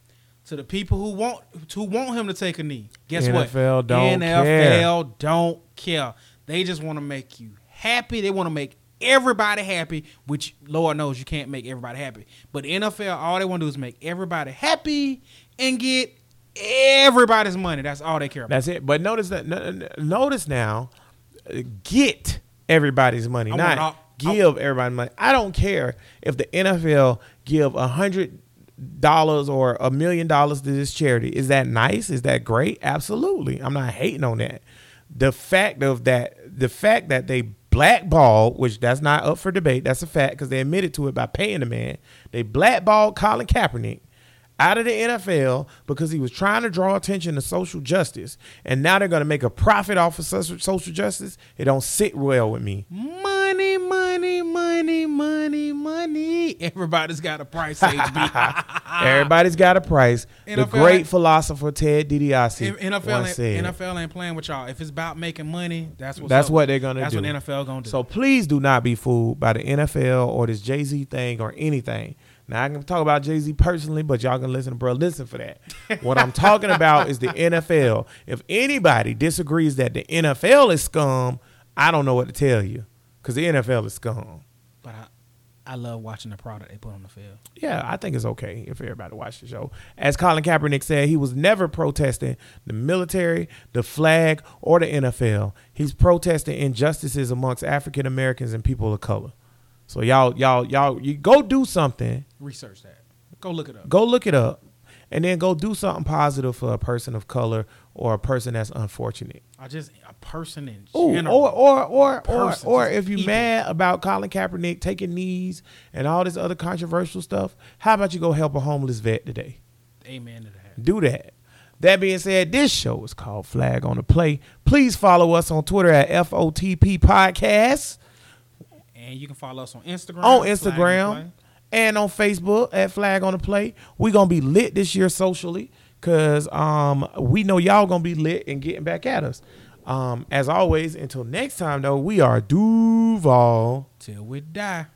To the people who want who want him to take a knee, guess what?
NFL don't
NFL don't care. They just want to make you happy. They want to make everybody happy, which Lord knows you can't make everybody happy. But NFL, all they want to do is make everybody happy and get everybody's money. That's all they care about.
That's it. But notice that. Notice now, get everybody's money,
I
not
all-
give everybody money. I don't care if the NFL give a hundred dollars or a million dollars to this charity. Is that nice? Is that great? Absolutely. I'm not hating on that. The fact of that, the fact that they blackballed, which that's not up for debate. That's a fact because they admitted to it by paying the man. They blackballed Colin Kaepernick out of the NFL because he was trying to draw attention to social justice, and now they're going to make a profit off of social justice. It don't sit well with me.
Money, money, money, money, money. Everybody's got a price, HB.
Everybody's got a price. the great
ain't-
philosopher Ted DiBiase
NFL,
once
ain't,
said.
NFL ain't playing with y'all. If it's about making money, that's what.
That's
up.
what they're gonna do.
That's what NFL gonna do.
So please do not be fooled by the NFL or this Jay Z thing or anything. Now I can talk about Jay Z personally, but y'all can listen to bro. Listen for that. what I'm talking about is the NFL. If anybody disagrees that the NFL is scum, I don't know what to tell you because the NFL is scum.
but I, I love watching the product they put on the field.
Yeah, I think it's okay if everybody watch the show. As Colin Kaepernick said, he was never protesting the military, the flag, or the NFL. He's protesting injustices amongst African Americans and people of color. So y'all, y'all, y'all, you go do something.
Research that. Go look it up.
Go look it up, and then go do something positive for a person of color or a person that's unfortunate.
I just a person in
Ooh,
general.
or or or or, or if you mad about Colin Kaepernick taking knees and all this other controversial stuff, how about you go help a homeless vet today?
Amen to that.
do that. That being said, this show is called Flag on the Play. Please follow us on Twitter at FOTP Podcast,
And you can follow us on Instagram.
on Instagram, and on Facebook at Flag on the Play. we going to be lit this year socially because um, we know y'all going to be lit and getting back at us. Um, as always, until next time, though, we are Duval.
Till we die.